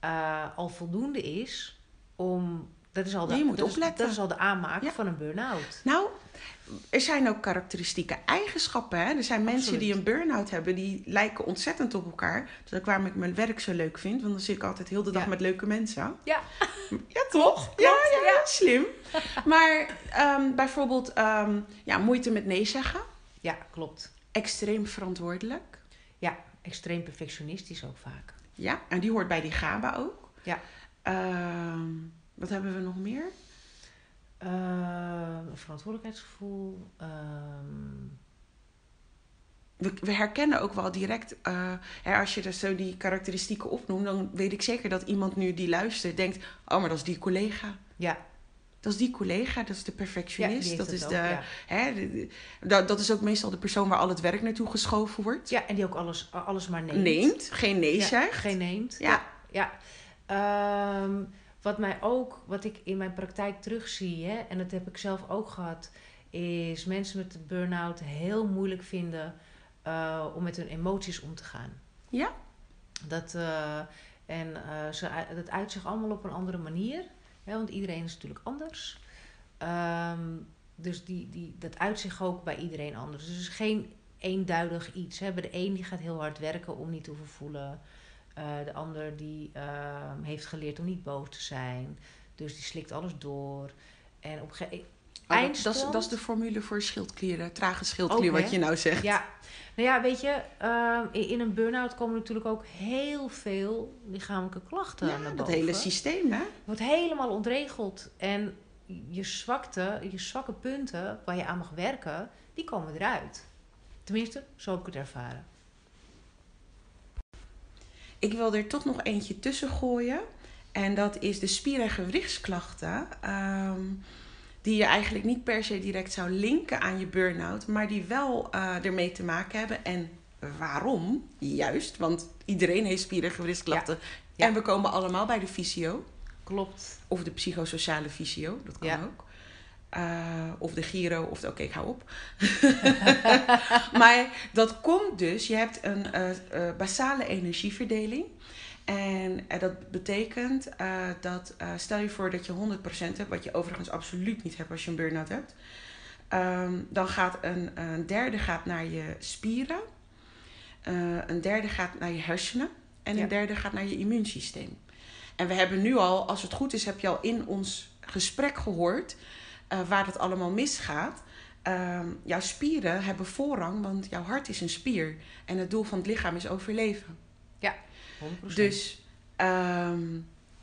eh, al voldoende is om. Dat is al de, Je moet dat is- opletten. dat is al de aanmaak van een burn-out. Nou, er zijn ook karakteristieke eigenschappen. Hè? Er zijn mensen die een burn-out hebben, die lijken ontzettend op elkaar. Dat is waarom ik mijn werk zo leuk vind, want dan zit ik altijd heel de dag Ja. met leuke mensen. Ja, Ja, toch? ja, ja, slim. Maar ehm, bijvoorbeeld ehm, ja, moeite met nee zeggen, ja, klopt. extreem verantwoordelijk. Ja, extreem perfectionistisch ook vaak. Ja, en die hoort bij die GABA ook. Ja. Ehm, wat hebben we nog meer? Eh, verantwoordelijkheidsgevoel. ehm, We, we herkennen ook wel direct, eh, hè, als je er zo die karakteristieken opnoemt, dan weet ik zeker dat iemand nu die luistert denkt: Oh, maar dat is die collega. ja, Dat is die collega, dat is de perfectionist. dat, is ook, de, ja. hè, de- de- dat, dat is ook meestal de persoon waar al het werk naartoe geschoven wordt. ja, en die ook alles, alles maar neemt. Neemt, geen nee Ja, zegt. Geen neemt. Ja. Ja. Ehm, wat mij ook, wat ik in mijn praktijk terugzie, hè, en dat heb ik zelf ook gehad, is mensen met burn-out heel moeilijk vinden eh, om met hun emoties om te gaan. Ja. Dat, eh, en eh, ze, dat uit zich allemaal op een andere manier, hè, want iedereen is natuurlijk anders. Ehm, dus die, die, dat uit zich ook bij iedereen anders. Dus het is geen eenduidig iets. Hè. Bij de een die gaat heel hard werken om niet te hoeven voelen. Eh, de ander die ehm, heeft geleerd om niet boos te zijn. Dus die slikt alles door. En op een gegeven Oh, dat, is, dat is de formule voor schildklieren, trage schildklier, wat je nou zegt. Ja, nou ja, weet je, ehm, in, een burn-out komen natuurlijk ook heel veel lichamelijke klachten Ja, dat hele systeem, hè? wordt helemaal ontregeld. En je zwakte, je zwakke punten waar je aan mag werken, die komen eruit. Tenminste, zo heb ik het ervaren. Ik wil er toch nog eentje tussen gooien. En dat is de spier- en gewrichtsklachten. ehm, die je eigenlijk niet per se direct zou linken aan je burn-out. Maar die wel eh, ermee te maken hebben. En waarom? Juist, want iedereen heeft spier- en gewrichtsklachten. Ja. En we komen allemaal bij de fysio. Klopt. Of de psychosociale fysio, dat kan Ja. ook. Eh, of de Giro, of de, oké, ik hou op. maar dat komt dus, je hebt een eh, eh, basale energieverdeling. En dat betekent dat, stel je voor dat je 100% hebt, wat je overigens absoluut niet hebt als je een burn-out hebt. Ehm, dan gaat een, een derde gaat naar je spieren, een derde gaat naar je hersenen en Ja. een derde gaat naar je immuunsysteem. En we hebben nu al, als het goed is, heb je al in ons gesprek gehoord eh, waar het allemaal misgaat. Ehm, jouw spieren hebben voorrang, want jouw hart is een spier. En het doel van het lichaam is overleven. 100%. Dus ehm,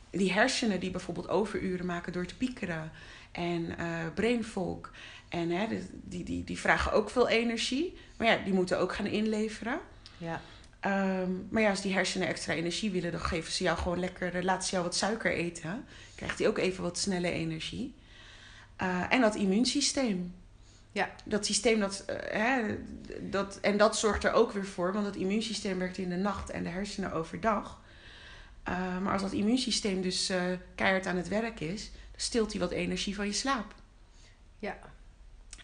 die hersenen die bijvoorbeeld overuren maken door te piekeren. En eh brain fog. En hè, die, die, die, die vragen ook veel energie. Maar ja, die moeten ook gaan inleveren. Ja, Ehm, maar ja, als die hersenen extra energie willen, dan geven ze jou gewoon lekker, eh, laten ze jou wat suiker eten. Krijgt hij ook even wat snelle energie. Eh, en dat immuunsysteem. Ja. Dat systeem, dat, eh, hè, dat, en dat zorgt er ook weer voor, want het immuunsysteem werkt in de nacht en de hersenen overdag. Eh, maar als dat immuunsysteem dus keihard aan het werk is, dan stilt hij wat energie van je slaap. ja,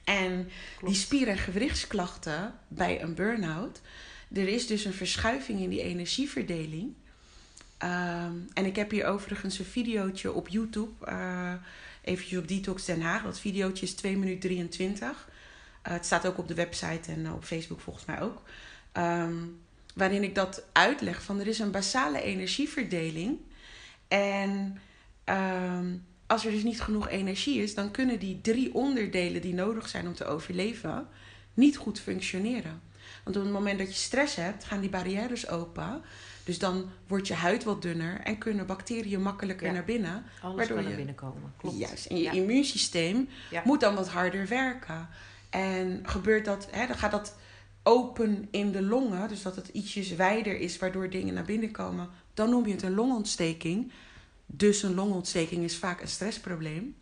En klopt. die spier- en gewrichtsklachten bij een burn-out. Er is dus een verschuiving in die energieverdeling. Ehm, en ik heb hier overigens een videootje op YouTube. Eh eventjes op Detox Den Haag. Dat videootje is 2 minuten 23. Eh, het staat ook op de website en op Facebook volgens mij ook. Ehm, waarin ik dat uitleg van er is een basale energieverdeling. En ehm, als er dus niet genoeg energie is, dan kunnen die drie onderdelen die nodig zijn om te overleven niet goed functioneren. Want op het moment dat je stress hebt, gaan die barrières open. Dus dan wordt je huid wat dunner en kunnen bacteriën makkelijker Ja. naar binnen. Alles waardoor kan je- binnenkomen. Klopt. Juist. En je Ja. immuunsysteem Ja. moet dan wat harder werken. En gebeurt dat, hè, dan gaat dat open in de longen, dus dat het ietsjes wijder is, waardoor dingen naar binnen komen. Dan noem je het een longontsteking. Dus een longontsteking is vaak een stressprobleem.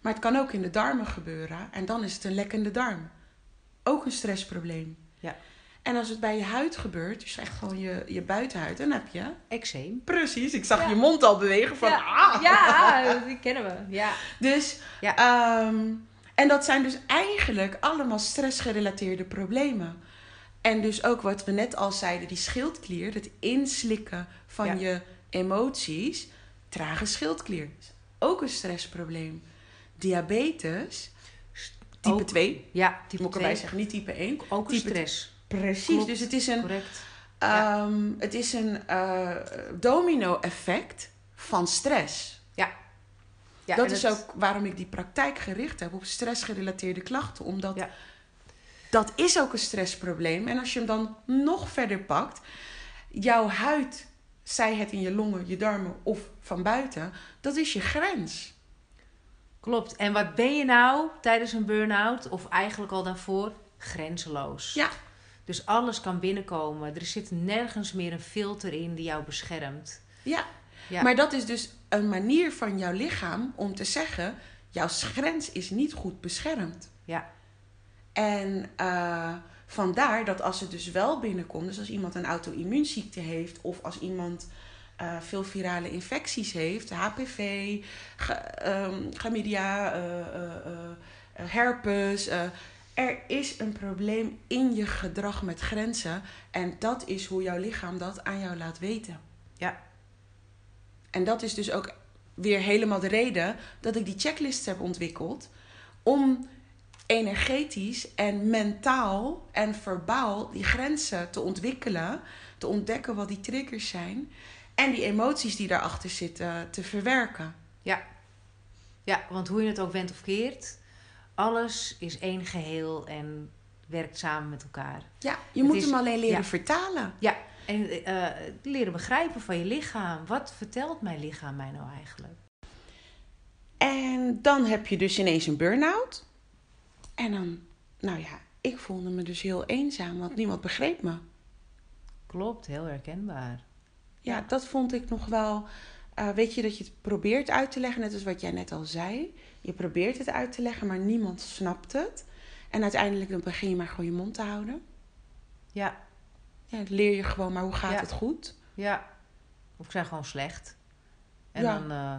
Maar het kan ook in de darmen gebeuren en dan is het een lekkende darm. Ook een stressprobleem. Ja. En als het bij je huid gebeurt, dus echt gewoon je, je buitenhuid, dan heb je. Eczeem. Precies, ik zag Ja. je mond al bewegen van. ja. Ah. ja, die kennen we. Ja. Dus, Ja. ehm, en dat zijn dus eigenlijk allemaal stressgerelateerde problemen. En dus ook wat we net al zeiden, die schildklier, het inslikken van Ja. je emoties, trage schildklier. Ook een stressprobleem. Diabetes, type Ook- 2, Ja, type moet ik erbij 2. zeggen, niet type 1. Ook een stress. Precies, Klopt. dus het is een, Correct. ehm, het is een eh, domino-effect van stress. Ja. ja dat is het- ook waarom ik die praktijk gericht heb op stressgerelateerde klachten. Omdat Ja. dat is ook een stressprobleem. En als je hem dan nog verder pakt, jouw huid, zij het in je longen, je darmen of van buiten, dat is je grens. Klopt. En wat ben je nou tijdens een burn-out, of eigenlijk al daarvoor? Grenzeloos. Ja, Dus alles kan binnenkomen. Er zit nergens meer een filter in die jou beschermt. ja. Ja. Maar dat is dus een manier van jouw lichaam om te zeggen: jouw grens is niet goed beschermd. Ja, En eh, vandaar dat als het dus wel binnenkomt, dus als iemand een auto-immuunziekte heeft of als iemand eh, veel virale infecties heeft, HPV, ge, ehm, chlamydia, eh, herpes. Er is een probleem in je gedrag met grenzen en dat is hoe jouw lichaam dat aan jou laat weten. ja, En dat is dus ook weer helemaal de reden dat ik die checklist heb ontwikkeld. Om energetisch en mentaal en verbaal die grenzen te ontwikkelen. Te ontdekken wat die triggers zijn. En die emoties die daarachter zitten te verwerken. ja. Ja, want hoe je het ook went of keert, alles is één geheel en werkt samen met elkaar. Ja, je Het moet is- hem alleen leren ja. vertalen. Ja, en eh, leren begrijpen van je lichaam. Wat vertelt mijn lichaam mij nou eigenlijk? En dan heb je dus ineens een burn-out. En dan, nou ja, ik voelde me dus heel eenzaam, want niemand begreep me. Klopt, heel herkenbaar. Ja, Ja. dat vond ik nog wel. Eh, weet je dat je het probeert uit te leggen, net als wat jij net al zei. Je probeert het uit te leggen, maar niemand snapt het. En uiteindelijk dan begin je maar gewoon je mond te houden. Ja, Ja, leer je gewoon, maar hoe gaat Ja. het goed? ja. Of ik zijn gewoon slecht. En Ja. dan eh,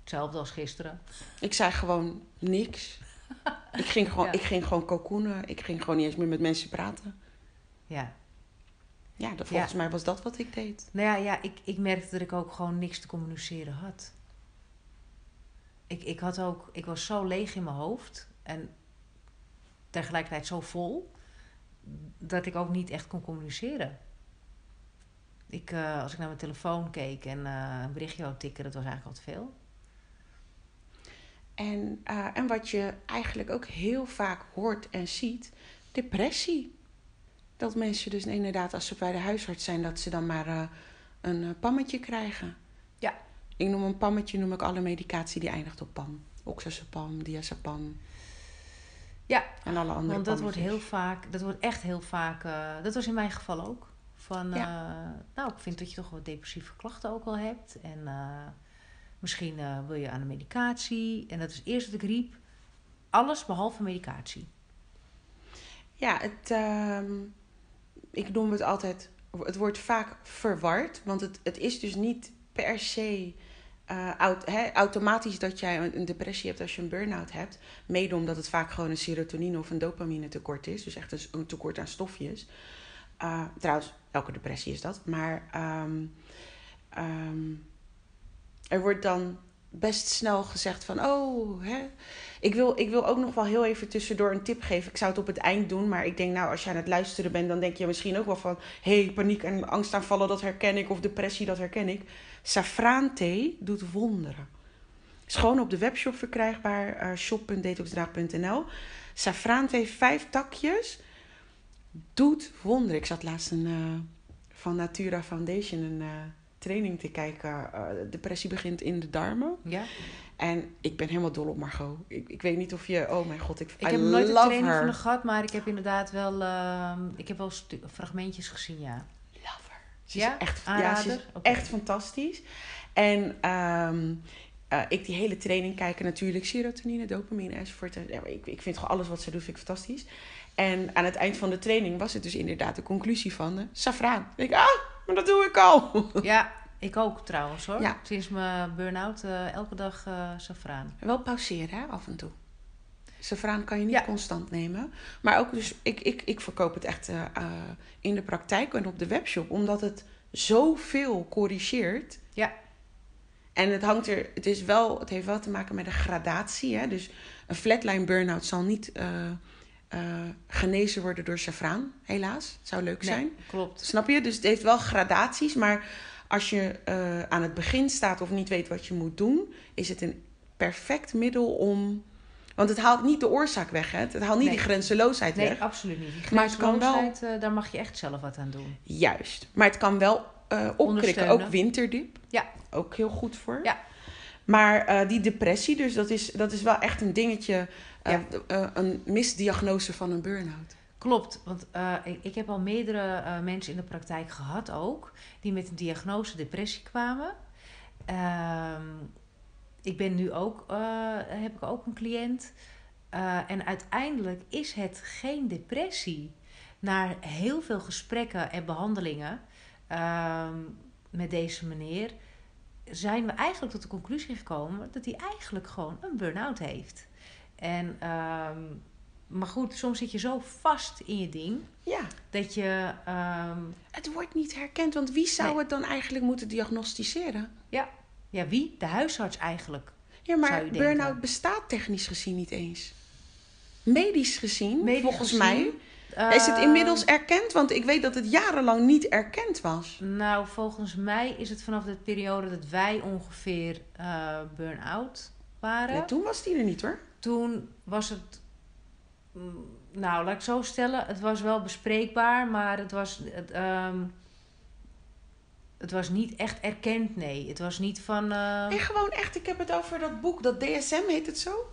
hetzelfde als gisteren. Ik zei gewoon niks. ik, ging gewoon, Ja. ik ging gewoon cocoonen. Ik ging gewoon niet eens meer met mensen praten. Ja. Ja, dat, volgens mij was dat wat ik deed. Nou ja, ja ik, ik merkte dat ik ook gewoon niks te communiceren had. Ik, ik had ook, ik was zo leeg in mijn hoofd en tegelijkertijd zo vol dat ik ook niet echt kon communiceren. Ik, eh, als ik naar mijn telefoon keek en eh, een berichtje wou tikken, dat was eigenlijk al te veel. En, eh, en wat je eigenlijk ook heel vaak hoort en ziet, depressie. Dat mensen dus inderdaad, als ze bij de huisarts zijn, dat ze dan maar eh, een eh, pammetje krijgen. Ja. Ik noem een pammetje, noem ik alle medicatie die eindigt op pam. Oxazepam, diazepam. Ja, En alle andere Want dat wordt heel vaak, dat wordt echt heel vaak, eh, dat was in mijn geval ook. Van, nou, ik vind dat je toch wat depressieve klachten ook al hebt. En misschien wil je aan de medicatie. En dat is eerst wat ik riep, alles behalve medicatie. Ja, het, ehm, ik noem het altijd, het wordt vaak verward. Want het, het is dus niet per se eh, automatisch dat jij een, een depressie hebt als je een burn-out hebt. Mede omdat het vaak gewoon een serotonine of een dopamine tekort is. Dus echt een, een tekort aan stofjes. Uh, trouwens, elke depressie is dat. Maar ehm, ehm, er wordt dan best snel gezegd van... Oh, hè, ik wil, ik wil ook nog wel heel even tussendoor een tip geven. Ik zou het op het eind doen, maar ik denk nou, als je aan het luisteren bent, dan denk je misschien ook wel van: hé, hey, paniek en angstaanvallen, dat herken ik, of depressie, dat herken ik. Safraanthee doet wonderen. Is gewoon op de webshop verkrijgbaar, uh, shop.detoxdraad.nl. Safraanthee, vijf takjes, doet wonderen. Ik zat laatst een, uh, van Natura Foundation een uh, training te kijken. Uh, depressie begint in de darmen. Ja. En ik ben helemaal dol op Margot. Ik, ik weet niet of je... Oh mijn god, ik, ik I heb nooit een love training her. van haar gehad, maar ik heb inderdaad wel, uh, ik heb wel fragmentjes gezien, ja. Love her. Ze Ja? is echt, ja, Aanrader? ze is Oké. echt fantastisch. En um, uh, ik die hele training kijken natuurlijk. Serotonine, dopamine enzovoort. Ja, ik, ik vind gewoon alles wat ze doet vind ik fantastisch. En aan het eind van de training was het dus inderdaad de conclusie van uh, safraan. Ik denk, ah, maar dat doe ik al. Ja, ik ook trouwens hoor. Ja. Sinds mijn burn-out uh, elke dag uh, safraan. Wel pauzeren hè, af en toe. Safraan kan je niet Ja. constant nemen. Maar ook dus, ik, ik, ik verkoop het echt eh, eh, in de praktijk en op de webshop. Omdat het zoveel corrigeert. Ja. En het hangt er, het is wel, het heeft wel te maken met een gradatie. Hè? Dus een flatline burn-out zal niet eh, genezen worden door safraan, helaas. Zou leuk Nee, zijn. klopt. Snap je? Dus het heeft wel gradaties. Maar als je eh, aan het begin staat of niet weet wat je moet doen, is het een perfect middel om. Want het haalt niet de oorzaak weg, hè? Het haalt niet Nee. die grenzeloosheid Nee, weg. absoluut niet. Die Maar het kan wel- eh, daar mag je echt zelf wat aan doen. Juist. Maar het kan wel opkrikken. Ook winterdip. Ja. Ook heel goed voor. Ja. Maar die depressie, dus dat is, dat is wel echt een dingetje. Eh, Ja. eh, een misdiagnose van een burn-out. Klopt, want eh, ik, ik heb al meerdere eh, mensen in de praktijk gehad ook, die met een diagnose depressie kwamen. Ehm, ik ben nu ook, eh, heb ik ook een cliënt. Eh, en uiteindelijk is het geen depressie. Na heel veel gesprekken en behandelingen ehm, met deze meneer, zijn we eigenlijk tot de conclusie gekomen dat hij eigenlijk gewoon een burn-out heeft. En, ehm, maar goed, soms zit je zo vast in je ding Ja. dat je. ehm, Het wordt niet herkend, want wie zou Nee. het dan eigenlijk moeten diagnosticeren? ja, wie? De huisarts eigenlijk. Ja, maar burn-out bestaat technisch gezien niet eens. Medisch gezien, Medisch volgens gezien, mij, is het inmiddels erkend. Want ik weet dat het jarenlang niet erkend was. Nou, volgens mij is het vanaf de periode dat wij ongeveer eh burn-out waren. Ja, toen was die er niet hoor. Toen was het. mm, Nou, laat ik zo stellen. Het was wel bespreekbaar, maar het was. Het, ehm, het was niet echt erkend, nee. Het was niet van. En gewoon echt, ik heb het over dat boek, dat DSM heet het zo.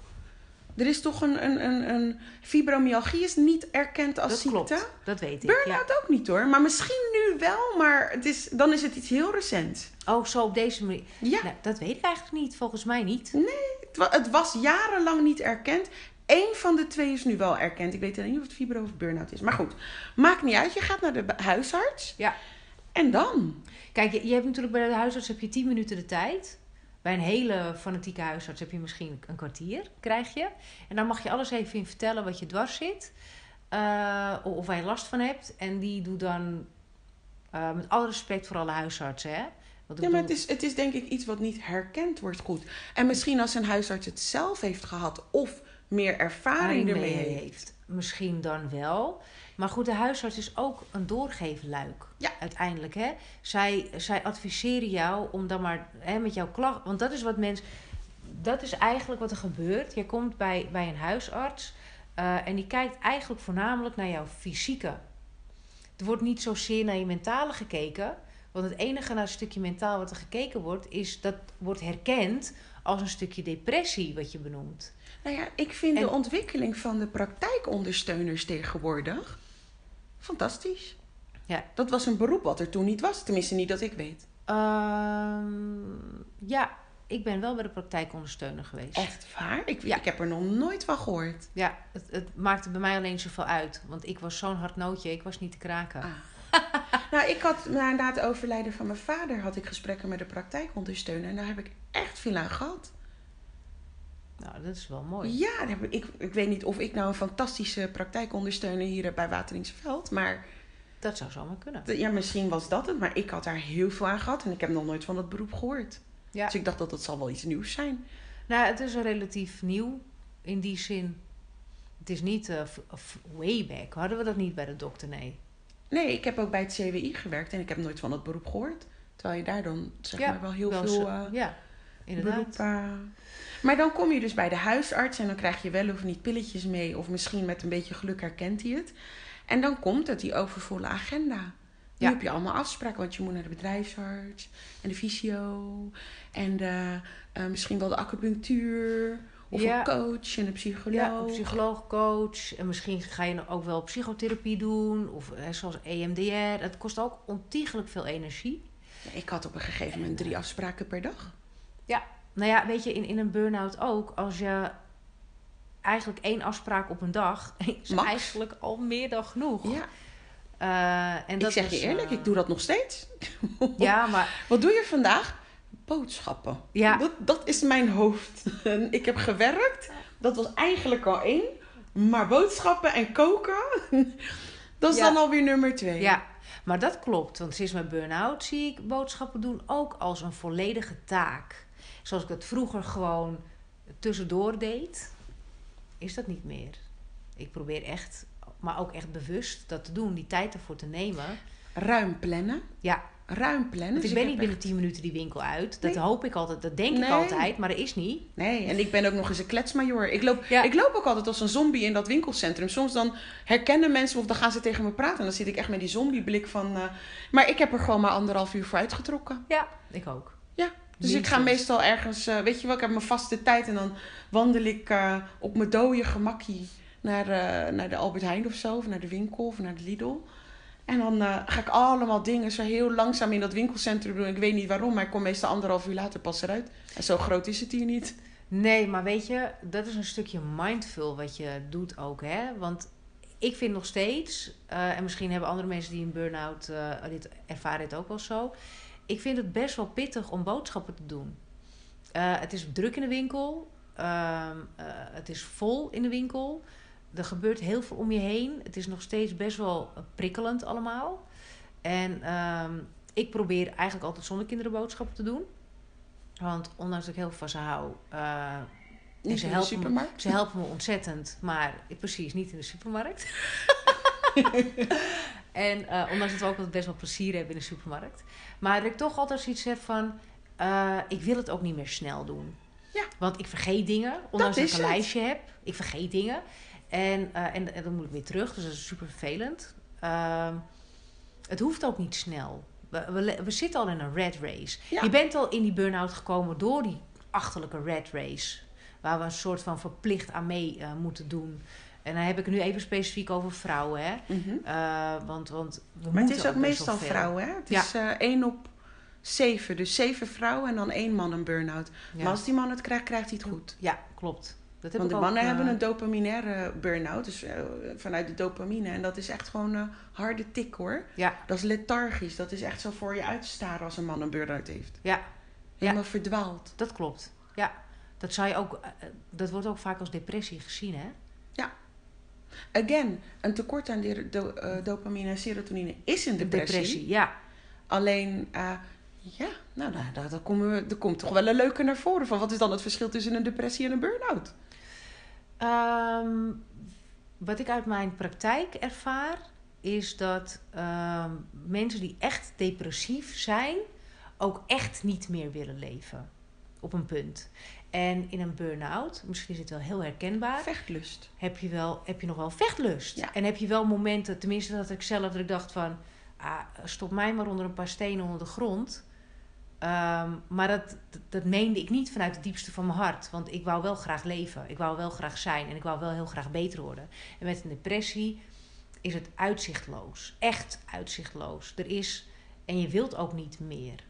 Er is toch een, een, een, een fibromyalgie is niet erkend als dat ziekte. klopt, dat weet ik. Burn-out ook niet hoor. Maar misschien nu wel, maar het is, dan is het iets heel recents. Ja. Oh, zo op deze manier. Ja, Nou, dat weet ik eigenlijk niet. Volgens mij niet. wa- het was jarenlang niet erkend. Eén van de twee is nu wel erkend. Ik weet alleen niet of het fibro of burn-out is. Maar goed, maakt niet uit. Je gaat naar de huisarts. Ja. En dan? Kijk, je, je hebt natuurlijk bij de huisarts heb je 10 minuten de tijd. Bij een hele fanatieke huisarts heb je misschien een kwartier, krijg je. En dan mag je alles even in vertellen wat je dwars zit. eh, of of waar je last van hebt. En die doet dan, eh, met alle respect voor alle huisartsen, hè. Ja, maar het is, het is denk ik iets wat niet herkend wordt goed. En misschien als een huisarts het zelf heeft gehad of meer ervaring ermee heeft. Misschien dan wel. Maar goed, de huisarts is ook een doorgeefluik. Ja. Uiteindelijk, hè. Zij, zij adviseren jou om dan maar hè, met jouw klacht... Want dat is wat mensen... Dat is eigenlijk wat er gebeurt. Je komt bij, bij een huisarts... eh, en die kijkt eigenlijk voornamelijk naar jouw fysieke. Er wordt niet zozeer naar je mentale gekeken. Want het enige naar het stukje mentaal wat er gekeken wordt... is dat wordt herkend als een stukje depressie wat je benoemt. Nou ja, ik vind En- de ontwikkeling van de praktijkondersteuners tegenwoordig fantastisch. Ja. Dat was een beroep wat er toen niet was. Tenminste, niet dat ik weet. Ehm, ja, ik ben wel bij de praktijkondersteuner geweest. Echt waar? Ik, Ja. ik heb er nog nooit van gehoord. Ja, het, het maakte bij mij alleen zoveel uit. Want ik was zo'n hard nootje, ik was niet te kraken. Ah. nou, ik had na, het overlijden van mijn vader had ik gesprekken met de praktijkondersteuner. En daar heb ik echt veel aan gehad. Nou, dat is wel mooi. Ja, ik, ik, weet niet of ik nou een fantastische praktijkondersteuner hier bij Wateringsveld. Maar Dat zou zomaar kunnen. ja, misschien was dat het. Maar ik had daar heel veel aan gehad. En ik heb nog nooit van dat beroep gehoord. Ja. Dus ik dacht dat het zal wel iets nieuws zijn. Nou, het is relatief nieuw in die zin. Het is niet f- way back. Hadden we dat niet bij de dokter? Nee. Nee, ik heb ook bij het CWI gewerkt. En ik heb nooit van dat beroep gehoord. Terwijl je daar dan zeg Ja, maar wel heel Wel veel... eh, ja, inderdaad. beroep. eh. Maar dan kom je dus bij de huisarts en dan krijg je wel of niet pilletjes mee. Of misschien met een beetje geluk herkent hij het. En dan komt het, die overvolle agenda. Nu Ja. heb je allemaal afspraken, want je moet naar de bedrijfsarts en de fysio. En de, eh, misschien wel de acupunctuur. Of Ja. een coach en een psycholoog. Ja, een psycholoog, coach. En misschien ga je ook wel psychotherapie doen. Of hè, zoals E EMDR. Het kost ook ontiegelijk veel energie. Ik had op een gegeven moment drie afspraken per dag. Nou ja, weet je, in, in een burn-out ook. Als je eigenlijk één afspraak op een dag... is Max. eigenlijk al meer dan genoeg. Ja, Eh, en dat ik zeg je eerlijk, eh, ik doe dat nog steeds. Ja, maar Wat doe je vandaag? Boodschappen. Ja. Dat, dat is mijn hoofd. Ik heb gewerkt. Dat was eigenlijk al één. Maar boodschappen en koken, dat is Ja. dan alweer nummer twee. Ja, maar dat klopt. Want sinds mijn burn-out zie ik boodschappen doen ook als een volledige taak. Zoals ik dat vroeger gewoon tussendoor deed, is dat niet meer. Ik probeer echt, maar ook echt bewust dat te doen, die tijd ervoor te nemen. Ruim plannen. Ja, Ruim plannen. want Dus ik ben heb niet binnen echt- 10 minuten die winkel uit. Dat Nee. hoop ik altijd, dat denk ik altijd, maar dat is niet. Nee, en ik ben ook nog eens een kletsmajor. Ik loop, Ja. ik loop ook altijd als een zombie in dat winkelcentrum. Soms dan herkennen mensen of dan gaan ze tegen me praten. En dan zit ik echt met die zombieblik van... eh, maar ik heb er gewoon maar anderhalf uur voor uitgetrokken. Ja, ik ook. Ja, dus ik ga meestal ergens... eh, weet je wel, ik heb mijn vaste tijd. En dan wandel ik eh, op mijn dode gemakkie naar, naar de Albert Heijn of zo. Of naar de winkel of naar de Lidl. En dan eh, ga ik allemaal dingen zo heel langzaam in dat winkelcentrum doen. Ik weet niet waarom, maar ik kom meestal anderhalf uur later pas eruit. En zo groot is het hier niet. Nee, maar weet je, dat is een stukje mindful wat je doet ook, hè? Want ik vind nog steeds, eh, en misschien hebben andere mensen die een burn-out eh, dit ervaren het ook wel zo. Ik vind het best wel pittig om boodschappen te doen. Het is druk in de winkel. Ehm, eh, het is vol in de winkel. Er gebeurt heel veel om je heen. Het is nog steeds best wel eh, prikkelend allemaal. En ehm, ik probeer eigenlijk altijd zonder kinderen boodschappen te doen. Want ondanks dat ik heel veel van ze hou, Niet ze in de helpen me. ze helpen me ontzettend, maar precies niet in de supermarkt. en eh, ondanks dat we ook best wel plezier hebben in de supermarkt. Maar dat ik toch altijd zoiets heb van, ik wil het ook niet meer snel doen. Ja. Want ik vergeet dingen, ondanks dat, ik een het. lijstje heb. Ik vergeet dingen. En, eh, en, en dan moet ik weer terug, dus dat is super vervelend. Ehm, het hoeft ook niet snel. We, we, zitten al in een red race. Ja. Je bent al in die burn-out gekomen door die achterlijke red race. Waar we een soort van verplicht aan mee eh, moeten doen. En dan heb ik het nu even specifiek over vrouwen. Hè? Mhm. Eh, want, want we Maar het is ook meestal vrouwen, hè? Het Ja. is één op zeven. Dus zeven vrouwen en dan één man een burn-out. Ja. Maar als die man het krijgt, krijgt hij het goed. Ja, klopt. Dat heb Want de ook, mannen eh, hebben een dopaminaire burn-out. Dus eh, vanuit de dopamine. En dat is echt gewoon een harde tik, hoor. Ja, Dat is lethargisch. Dat is echt zo voor je uitstaren als een man een burn-out heeft. ja, Helemaal verdwaald. dat klopt. Ja, dat, zou je ook, eh, dat wordt ook vaak als depressie gezien, hè? Again, een tekort aan de, do- dopamine en serotonine is een depressie. ja. Alleen, ja, nou, daar, daar, daar komen we, er komt toch wel een leuke naar voren. Van wat is dan het verschil tussen een depressie en een burn-out? Ehm, wat ik uit mijn praktijk ervaar, is dat ehm, mensen die echt depressief zijn, ook echt niet meer willen leven. Op een punt. En in een burn-out, misschien is het wel heel herkenbaar, Vechtlust. heb je, wel, heb je nog wel vechtlust. Ja. En heb je wel momenten, tenminste dat ik zelf, dat ik dacht van, ah, stop mij maar onder een paar stenen onder de grond. Ehm, maar dat, dat, dat meende ik niet vanuit het diepste van mijn hart. Want ik wou wel graag leven. Ik wou wel graag zijn. En ik wou wel heel graag beter worden. En met een depressie is het uitzichtloos. Echt uitzichtloos. Er is... En je wilt ook niet meer.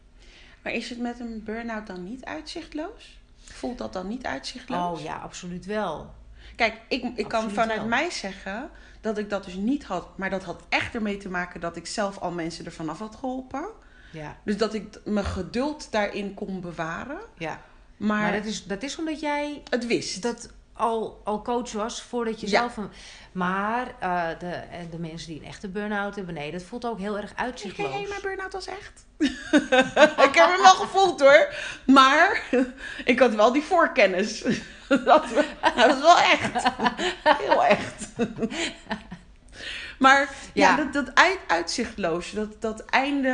Maar is het met een burn-out dan niet uitzichtloos? Voelt dat dan niet uitzichtloos? Oh ja, absoluut wel. Kijk, ik, ik kan vanuit wel. mij zeggen dat ik dat dus niet had. Maar dat had echt ermee te maken dat ik zelf al mensen ervan af had geholpen. Ja, Dus dat ik mijn geduld daarin kon bewaren. ja. Maar, Maar dat is, dat is omdat jij het wist. dat al, al coach was voordat je Ja. zelf een... Maar eh, de, de mensen die een echte burn-out hebben, nee, dat voelt ook heel erg uitzichtloos. hey, mijn burn-out was echt. ik heb hem wel gevoeld hoor. Maar ik had wel die voorkennis. dat was wel echt. Heel echt. Maar ja, Ja. dat, dat uit- uitzichtloos. Dat, dat einde,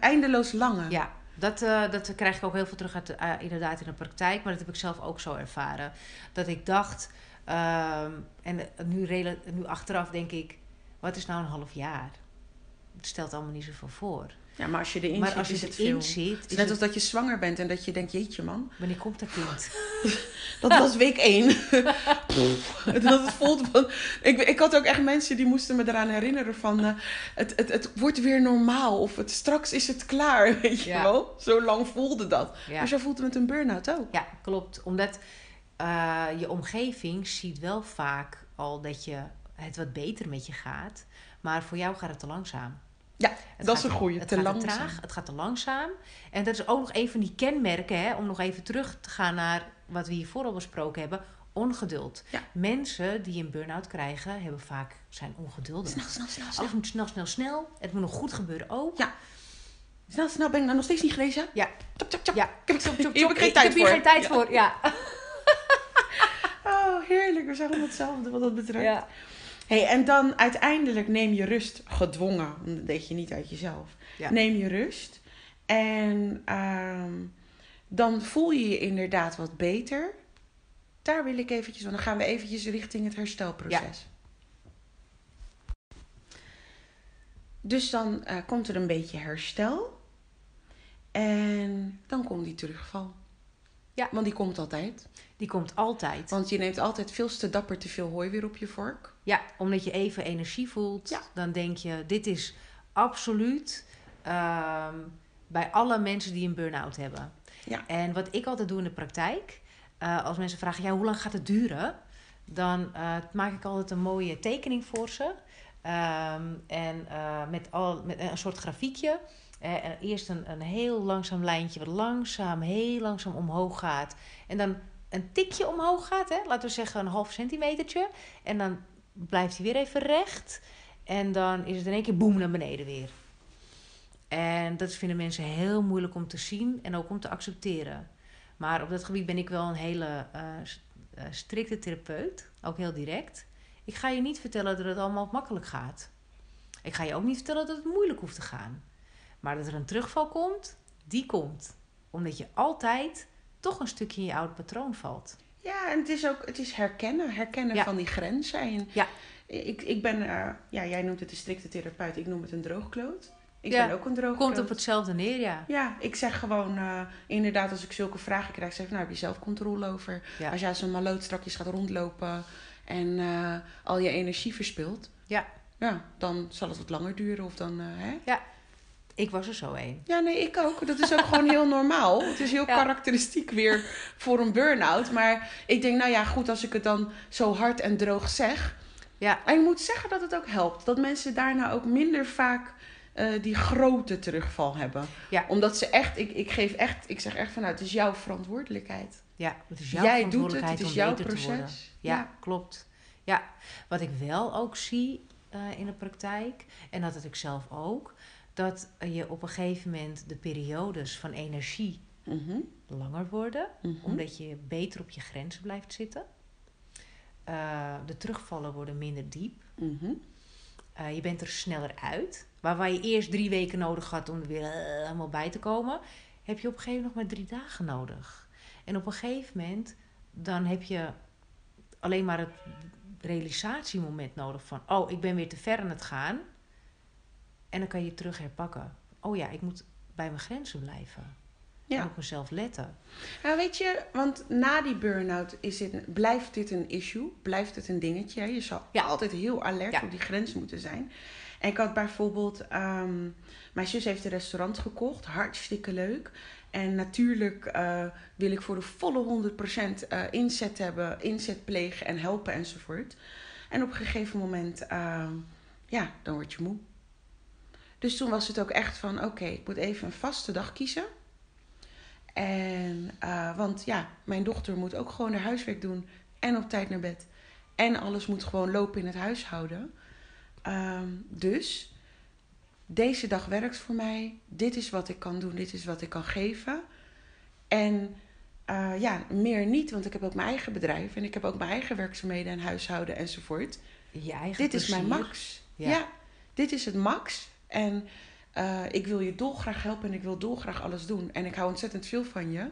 eindeloos lange. Ja, dat, eh, dat krijg ik ook heel veel terug uit eh, inderdaad in de praktijk. Maar dat heb ik zelf ook zo ervaren. Dat ik dacht, ehm, en nu, rela- nu achteraf denk ik, wat is nou een half jaar? Het stelt allemaal niet zoveel voor. Ja, maar als je erin maar zit, als je is het veel. zit, is net als dat je zwanger bent en dat je denkt, jeetje man. wanneer komt dat kind? Dat was week één. dat het voelt van... Ik, ik had ook echt mensen die moesten me eraan herinneren van... eh, het, het, het wordt weer normaal. Of het, straks is het klaar, weet je Ja. wel. Zo lang voelde dat. Ja. Maar zo voelt het met een burn-out ook. Ja, klopt. Omdat eh, je omgeving ziet wel vaak al dat je het wat beter met je gaat. Maar voor jou gaat het te langzaam. Ja, Het dat is een goeie. Het Te gaat langzaam. te traag, het gaat te langzaam. En dat is ook nog een van die kenmerken, hè, om nog even terug te gaan naar wat we hiervoor al besproken hebben. Ongeduld. Ja. Mensen die een burn-out krijgen, hebben vaak, zijn ongeduldig. Snel, snel, snel, snel. Alles moet snel, snel, snel. Het moet nog goed gebeuren ook. Ja. Snel, snel. Ben ik nou nog steeds niet gelezen? Ja. Tjop. Ja, Hier Chop, chop, heb ik geen tijd heb hier voor. geen tijd voor. Ja. Oh, heerlijk. We zijn allemaal hetzelfde wat dat betreft. Ja. Hey, en dan uiteindelijk neem je rust gedwongen. want Dat deed je niet uit jezelf. Ja. Neem je rust. En ehm, dan voel je je inderdaad wat beter. Daar wil ik eventjes, want dan gaan we eventjes richting het herstelproces. Dus dan eh, komt er een beetje herstel. En dan komt die terugval. Ja. Want die komt altijd. Die komt altijd. Want je neemt altijd veel te dapper te veel hooi weer op je vork. Ja, omdat je even energie voelt, Ja. dan denk je, dit is absoluut ehm, bij alle mensen die een burn-out hebben. Ja. En wat ik altijd doe in de praktijk, eh, als mensen vragen, ja, hoe lang gaat het duren? Dan eh, maak ik altijd een mooie tekening voor ze. Ehm, en eh, met, al, met een soort grafiekje. En eerst een, een heel langzaam lijntje, wat langzaam, heel langzaam omhoog gaat. En dan een tikje omhoog gaat, hè? laten we zeggen een half centimetertje. En dan blijft hij weer even recht. En dan is het in één keer boem naar beneden weer. En dat vinden mensen heel moeilijk om te zien en ook om te accepteren. Maar op dat gebied ben ik wel een hele eh, eh, strikte therapeut, ook heel direct. Ik ga je niet vertellen dat het allemaal makkelijk gaat. Ik ga je ook niet vertellen dat het moeilijk hoeft te gaan. Maar dat er een terugval komt, die komt. Omdat je altijd toch een stukje in je oude patroon valt. Ja, en het is ook het is herkennen. Herkennen Ja. van die grenzen. En Ja. ik, ik ben, eh, ja, jij noemt het een strikte therapeut. Ik noem het een droogkloot. Ik Ja, ben ook een droogkloot. Komt op hetzelfde neer, ja. Ja, ik zeg gewoon, eh, inderdaad, als ik zulke vragen krijg, zeg ik, nou heb je zelf controle over. Ja. Als jij een maloot strakjes gaat rondlopen en eh, al je energie verspilt, Ja. ja, dan zal het wat langer duren of dan, hè? Ik was er zo een. Ja, nee, ik ook. Dat is ook gewoon heel normaal. Het is heel Ja. karakteristiek weer voor een burn-out. Maar ik denk, nou ja, goed, als ik het dan zo hard en droog zeg. Ja. En ik moet zeggen dat het ook helpt. Dat mensen daarna ook minder vaak eh, die grote terugval hebben. Ja. Omdat ze echt, ik, ik geef echt, ik zeg echt van, nou, het is jouw verantwoordelijkheid. Ja, het is jouw Jij doet het, verantwoordelijkheid het is jouw proces. Ja, Ja. klopt. Ja, wat ik wel ook zie eh, in de praktijk, en dat had ik zelf ook, dat je op een gegeven moment de periodes van energie Mhm, langer worden, mhm. omdat je beter op je grenzen blijft zitten. Eh, de terugvallen worden minder diep. Mhm. Eh, je bent er sneller uit. Waar, waar je eerst drie weken nodig had om er weer eh, helemaal bij te komen, heb je op een gegeven moment nog maar drie dagen nodig. En op een gegeven moment, dan heb je alleen maar het realisatiemoment nodig van, oh, ik ben weer te ver aan het gaan. En dan kan je terug herpakken. Oh ja, ik moet bij mijn grenzen blijven. Ja. En op mezelf letten. Nou, weet je, want na die burn-out is het, blijft dit een issue, blijft het een dingetje. hè. Je zal Ja. altijd heel alert Ja. op die grens moeten zijn. En ik had bijvoorbeeld, ehm, mijn zus heeft een restaurant gekocht, hartstikke leuk. En natuurlijk eh, wil ik voor de volle 100% eh inzet hebben, inzet plegen en helpen enzovoort. En op een gegeven moment, ehm, ja, dan word je moe. Dus toen was het ook echt van, oké, ik moet even een vaste dag kiezen. En, eh, want ja, mijn dochter moet ook gewoon haar huiswerk doen en op tijd naar bed. En alles moet gewoon lopen in het huishouden. Ehm, dus deze dag werkt voor mij. Dit is wat ik kan doen, dit is wat ik kan geven. En eh, ja, meer niet, want ik heb ook mijn eigen bedrijf en ik heb ook mijn eigen werkzaamheden en huishouden enzovoort. Je eigen Dit is mijn max. Ja. Ja. dit is het max. En eh, ik wil je dolgraag helpen en ik wil dolgraag alles doen. En ik hou ontzettend veel van je.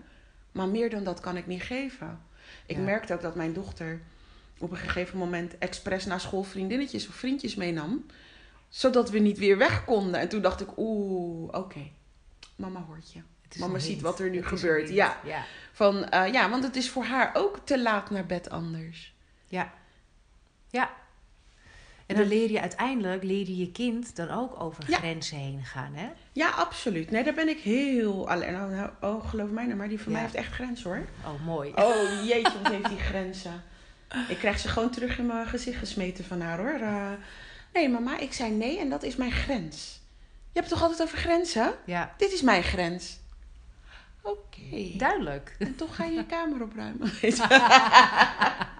Maar meer dan dat kan ik niet geven. Ik Ja. merkte ook dat mijn dochter op een gegeven moment expres naar school vriendinnetjes of vriendjes meenam. Zodat we niet weer weg konden. En toen dacht ik, oeh, oké. Mama hoort je. Mama ziet wat er nu Het gebeurt. ja. Van, eh, ja, want het is voor haar ook te laat naar bed anders. Ja. Ja. En dan leer je uiteindelijk, leer je je kind dan ook over Ja. grenzen heen gaan, hè? Ja, absoluut. Nee, daar ben ik heel alleen. Nou, nou, oh, geloof mij nou maar, die van Ja. mij heeft echt grenzen hoor. Oh, mooi. Oh jeetje, wat heeft die grenzen. Ik krijg ze gewoon terug in mijn gezicht gesmeten van haar hoor. Eh, nee, mama, ik zei nee en dat is mijn grens. Je hebt het toch altijd over grenzen? Ja, Dit is mijn grens. Oké. duidelijk. En toch ga je je kamer opruimen.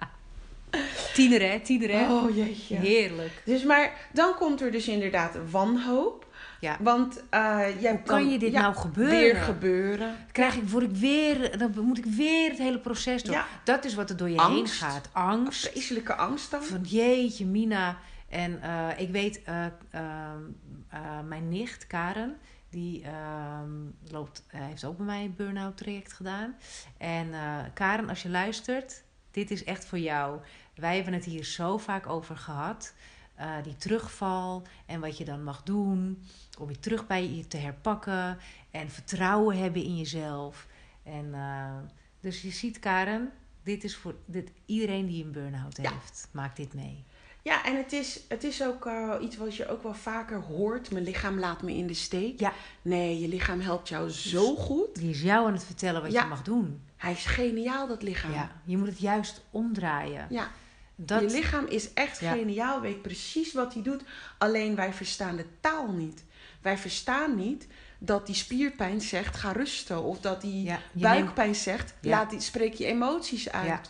Tiener hè, tiener hè. oh jeetje. Heerlijk. Dus maar dan komt er dus inderdaad wanhoop. Ja. Want eh jij Kan je dit ja, nou gebeuren? Weer gebeuren. Krijg ik, word ik weer, dan moet ik weer het hele proces door. Ja. Dat is wat er door je Angst. heen gaat. Angst. Vreselijke angst dan. Van jeetje, Mina. En eh, ik weet, eh, ehm, eh, mijn nicht Karen, die ehm, loopt, heeft ook bij mij een burn-out traject gedaan. En Karen, als je luistert, dit is echt voor jou. Wij hebben het hier zo vaak over gehad. Eh, die terugval en wat je dan mag doen om je terug bij je te herpakken en vertrouwen hebben in jezelf. En eh, dus je ziet, Karen, dit is voor dit, iedereen die een burn-out Ja. heeft, maakt dit mee. Ja, en het is, het is ook eh, iets wat je ook wel vaker hoort. Mijn lichaam laat me in de steek. Ja. Nee, je lichaam helpt jou zo goed. Die is jou aan het vertellen wat Ja. je mag doen. Hij is geniaal, dat lichaam. Ja, je moet het juist omdraaien. Ja, Dat, je lichaam is echt Ja. geniaal, weet precies wat hij doet. Alleen wij verstaan de taal niet. Wij verstaan niet dat die spierpijn zegt, ga rusten. Of dat die ja, je, neemt, buikpijn zegt, Ja. laat die, spreek je emoties uit. Ja.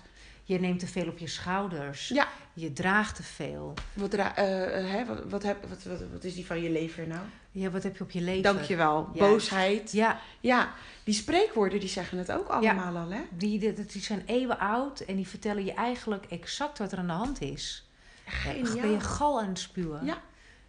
je neemt te veel op je schouders. Ja. Je draagt te veel. Wat, ra- eh, eh, hè, wat, wat, heb, wat, wat, wat is die van je lever nou? Ja, wat heb je op je leven? Dankjewel. Juist. Boosheid. Ja, Ja, die spreekwoorden die zeggen het ook allemaal al, hè? die, die, die zijn eeuwen oud en die vertellen je eigenlijk exact wat er aan de hand is. Geniaal. Ben je gal aan het spuwen? Ja.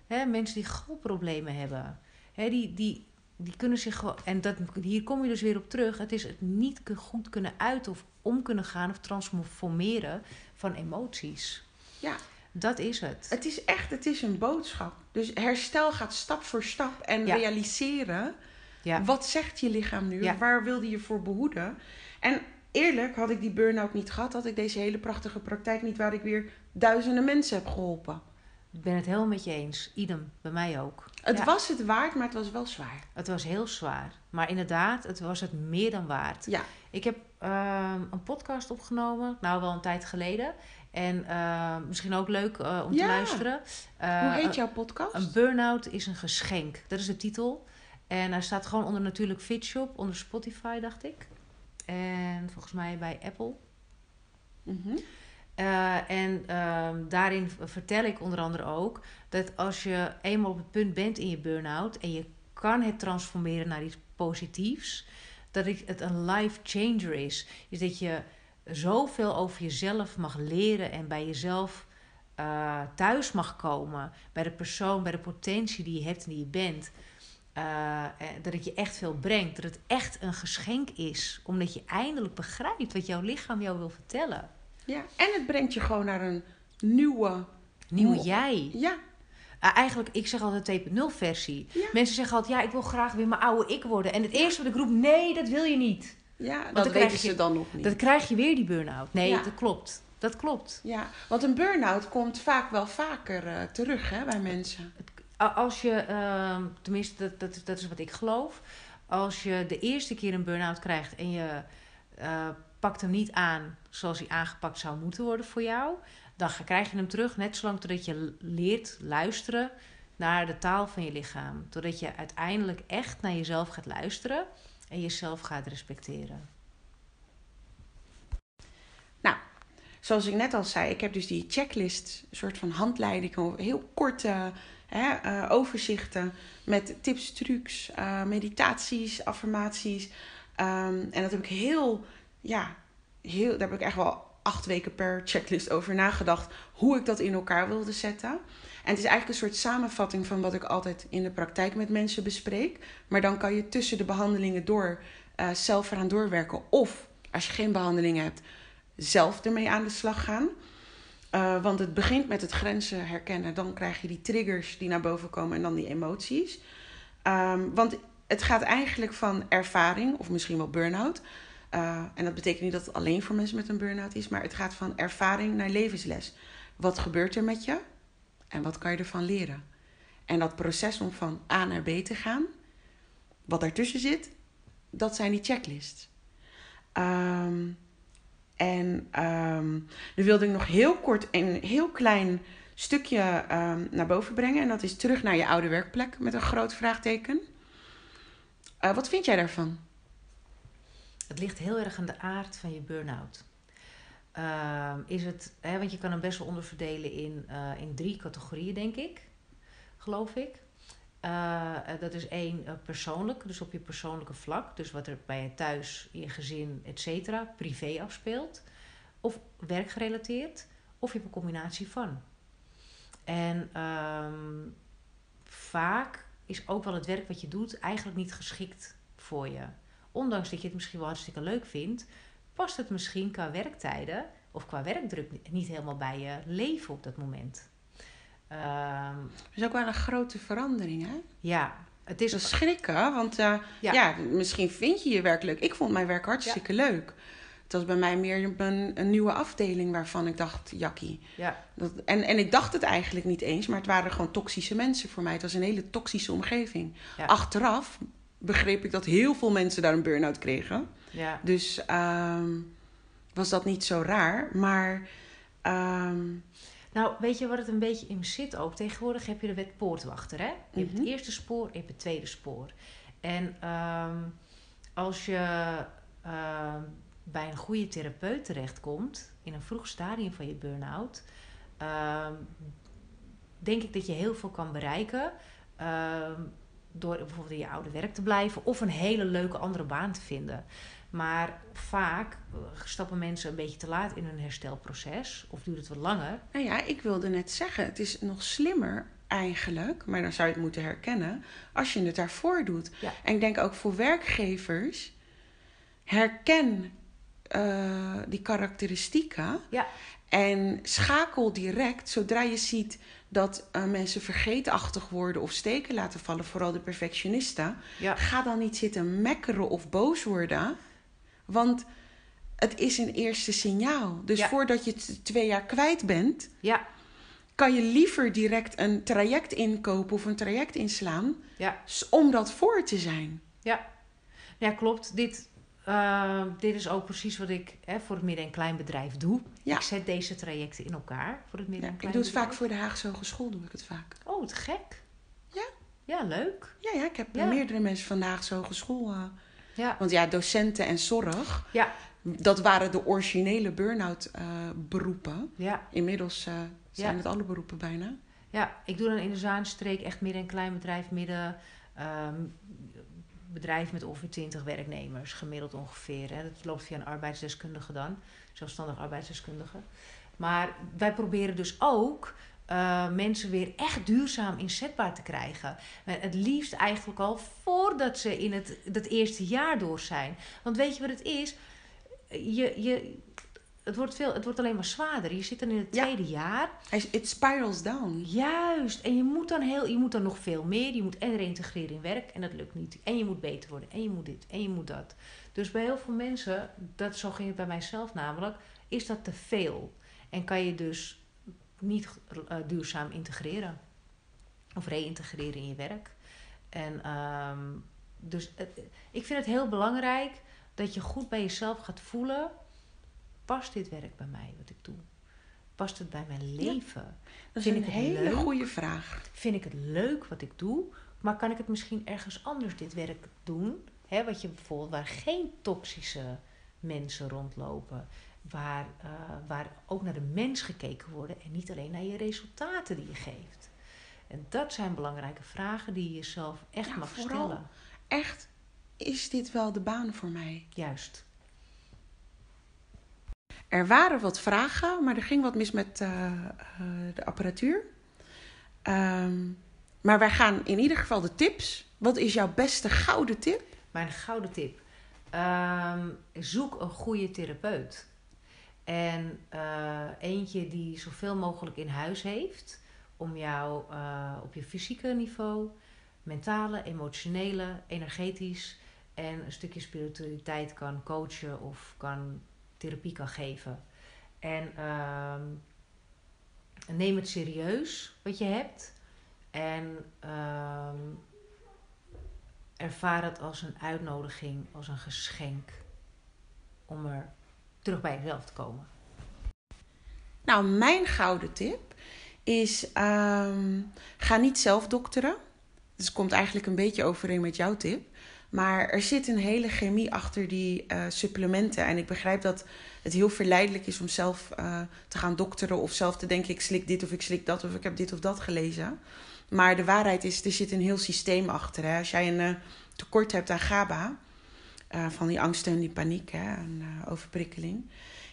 Hè, mensen die galproblemen hebben, hè, die, die, die kunnen zich gewoon. En dat, hier kom je dus weer op terug. Het is het niet goed kunnen uit of om kunnen gaan of transformeren van emoties. Ja. Dat is het. Het is echt, het is een boodschap. Dus herstel gaat stap voor stap en Ja. realiseren. Ja. Wat zegt je lichaam nu? Ja. Waar wil die je voor behoeden? En eerlijk, had ik die burn-out niet gehad, had ik deze hele prachtige praktijk niet waar ik weer duizenden mensen heb geholpen. Ik ben het helemaal met je eens. Idem, bij mij ook. Het Ja. was het waard, maar het was wel zwaar. Het was heel zwaar. Maar inderdaad, het was het meer dan waard. Ja. Ik heb ehm, een podcast opgenomen, nou wel een tijd geleden. En ehm, misschien ook leuk eh, om Ja. te luisteren. Eh, Hoe heet jouw podcast? Een burn-out is een geschenk. Dat is de titel. En hij staat gewoon onder natuurlijk Fitshop, onder Spotify, dacht ik. En volgens mij bij Apple. Mhm. Eh, en ehm, daarin vertel ik onder andere ook dat als je eenmaal op het punt bent in je burn-out en je kan het transformeren naar iets positiefs, dat ik- het een life changer is. Dus dat je zoveel over jezelf mag leren en bij jezelf eh, thuis mag komen, bij de persoon, bij de potentie die je hebt en die je bent. Eh, eh, dat het je echt veel brengt. Dat het echt een geschenk is. Omdat je eindelijk begrijpt wat jouw lichaam jou wil vertellen. Ja, en het brengt je gewoon naar een nieuwe... Nieuwe jij. Ja, Ah, eigenlijk, ik zeg altijd 2.0 versie. Ja. Mensen zeggen altijd, ja, ik wil graag weer mijn oude ik worden. En het eerste wat ik roep, nee, dat wil je niet. Ja dat weten je- ze dan nog niet. Dan krijg je weer die burn-out. Nee, Ja. dat klopt. Dat klopt. Ja, want een burn-out komt vaak wel vaker eh, terug hè, bij mensen. Als je, ehm, tenminste, dat, dat, dat is wat ik geloof. Als je de eerste keer een burn-out krijgt en je eh, pakt hem niet aan zoals hij aangepakt zou moeten worden voor jou, dan krijg je hem terug net zolang totdat je leert luisteren naar de taal van je lichaam. Totdat je uiteindelijk echt naar jezelf gaat luisteren en jezelf gaat respecteren. Zoals ik net al zei, ik heb dus die checklist, een soort van handleiding, heel korte hè, eh, overzichten met tips, trucs, eh, meditaties, affirmaties. Ehm, en dat heb ik heel, ja, heel, daar heb ik echt wel acht weken per checklist over nagedacht hoe ik dat in elkaar wilde zetten. En het is eigenlijk een soort samenvatting van wat ik altijd in de praktijk met mensen bespreek. Maar dan kan je tussen de behandelingen door eh, zelf eraan doorwerken. Of als je geen behandelingen hebt, zelf ermee aan de slag gaan. Eh, want het begint met het grenzen herkennen. Dan krijg je die triggers die naar boven komen en dan die emoties. Ehm, want het gaat eigenlijk van ervaring, of misschien wel burn-out. Eh, en dat betekent niet dat het alleen voor mensen met een burn-out is, maar het gaat van ervaring naar levensles. Wat gebeurt er met je en wat kan je ervan leren? En dat proces om van A naar B te gaan, wat daartussen zit, dat zijn die checklists. Ehm, en ehm dan wilde ik nog heel kort een heel klein stukje ehm, naar boven brengen. En dat is terug naar je oude werkplek met een groot vraagteken. Uh, wat vind jij daarvan? Het ligt heel erg aan de aard van je burn-out. Uh, is het, hè, want je kan hem best wel onderverdelen in, uh, in drie categorieën, denk ik. Geloof ik. Uh, dat is één persoonlijk, dus op je persoonlijke vlak. Dus wat er bij je thuis, in je gezin, et cetera, privé afspeelt. Of werkgerelateerd. Of je hebt een combinatie van. En um, vaak is ook wel het werk wat je doet eigenlijk niet geschikt voor je. Ondanks dat je het misschien wel hartstikke leuk vindt, past het misschien qua werktijden of qua werkdruk niet helemaal bij je leven op dat moment. Um, dat is ook wel een grote verandering, hè? Ja, het is... Dat schrikken, want uh, ja. ja. misschien vind je je werk leuk. Ik vond mijn werk hartstikke ja. leuk. Het was bij mij meer een, een, nieuwe afdeling waarvan ik dacht, jakkie. Ja. Dat, en, en ik dacht het eigenlijk niet eens, maar het waren gewoon toxische mensen voor mij. Het was een hele toxische omgeving. Ja. Achteraf begreep ik dat heel veel mensen daar een burn-out kregen. Ja. Dus um, was dat niet zo raar. Maar. Um, nou, weet je wat het een beetje in zit ook? Tegenwoordig heb je de wet poortwachter, hè? Je hebt het mhm. eerste spoor, je hebt het tweede spoor. En um, als je bij een goede therapeut terechtkomt, in een vroeg stadium van je burn-out, denk ik dat je heel veel kan bereiken door bijvoorbeeld in je oude werk te blijven of een hele leuke andere baan te vinden. Maar vaak eh, stappen mensen een beetje te laat in hun herstelproces of duurt het wat langer. Nou ja, ik wilde net zeggen, het is nog slimmer eigenlijk, maar dan zou je het moeten herkennen, als je het daarvoor doet. Ja. En ik denk ook voor werkgevers, herken uh, die karakteristieken ja. en schakel direct zodra je ziet dat uh, mensen vergeetachtig worden of steken laten vallen, vooral de perfectionisten. Ja. Ga dan niet zitten mekkeren of boos worden, want het is een eerste signaal. Dus Ja. voordat je het twee jaar kwijt bent, Ja, kan je liever direct een traject inkopen of een traject inslaan, om dat voor te zijn. ja. Ja, klopt. Dit, eh, dit is ook precies wat ik hè, voor het midden- en kleinbedrijf doe. Ja. Ik zet deze trajecten in elkaar voor het midden- Ja, en ik doe het vaak kleinbedrijf. voor de Haagse Hogeschool, doe ik het vaak. Oh, wat gek. Ja. Ja, leuk. Ja, ja ik heb Ja. meerdere mensen van de Haagse Hogeschool. eh, Ja, want ja, docenten en zorg, ja, dat waren de originele burn-out eh, beroepen. ja. Inmiddels eh, zijn het alle beroepen bijna. Ja, ik doe dan in de Zaanstreek echt midden- en kleinbedrijf, midden ehm, bedrijf met ongeveer 20 werknemers, gemiddeld ongeveer. Hè. Dat loopt via een arbeidsdeskundige dan, zelfstandig arbeidsdeskundige. Maar wij proberen dus ook eh, mensen weer echt duurzaam inzetbaar te krijgen. En het liefst eigenlijk al voordat ze in het, dat eerste jaar door zijn. Want weet je wat het is? Je, je, het, wordt veel, het wordt alleen maar zwaarder. Je zit dan in het Ja. tweede jaar. Hij- It spirals down. Juist. En je moet dan heel, je moet dan nog veel meer. Je moet en reintegreren in werk en dat lukt niet. En je moet beter worden. En je moet dit. En je moet dat. Dus bij heel veel mensen, dat zo ging het bij mijzelf namelijk, is dat te veel. En kan je dus niet eh, duurzaam integreren. Of reïntegreren in je werk. En ehm, dus het- ik vind het heel belangrijk dat je goed bij jezelf gaat voelen. Past dit werk bij mij, wat ik doe? Past het bij mijn leven? Dat is Vind een ik het hele leuk? goede vraag. Vind ik het leuk wat ik doe, maar kan ik het misschien ergens anders dit werk doen? Hè, wat je bijvoorbeeld waar geen toxische mensen rondlopen, waar, eh, waar ook naar de mens gekeken wordt en niet alleen naar je resultaten die je geeft. En dat zijn belangrijke vragen die je jezelf echt Ja, mag vooral. stellen. Echt, is dit wel de baan voor mij? Juist. Er waren wat vragen, maar er ging wat mis met eh, eh, de apparatuur. Ehm, maar wij gaan in ieder geval de tips. Wat is jouw beste gouden tip? Mijn gouden tip. Ehm, zoek een goede therapeut. En eh, eentje die zoveel mogelijk in huis heeft. Om jou op je fysieke niveau, mentale, emotionele, energetisch en een stukje spiritualiteit kan coachen of kan therapie kan geven. En ehm, neem het serieus wat je hebt. En ehm, ervaar het als een uitnodiging, als een geschenk om er terug bij jezelf te komen. Nou, mijn gouden tip is ehm, ga niet zelf dokteren. Dus het komt eigenlijk een beetje overeen met jouw tip. Maar er zit een hele chemie achter die uh, supplementen. En ik begrijp dat het heel verleidelijk is om zelf uh, te gaan dokteren. Of zelf te denken, ik slik dit of ik slik dat. Of ik heb dit of dat gelezen. Maar de waarheid is, er zit een heel systeem achter. Hè? Als jij een uh, tekort hebt aan GABA... van die angst en die paniek hè, en overprikkeling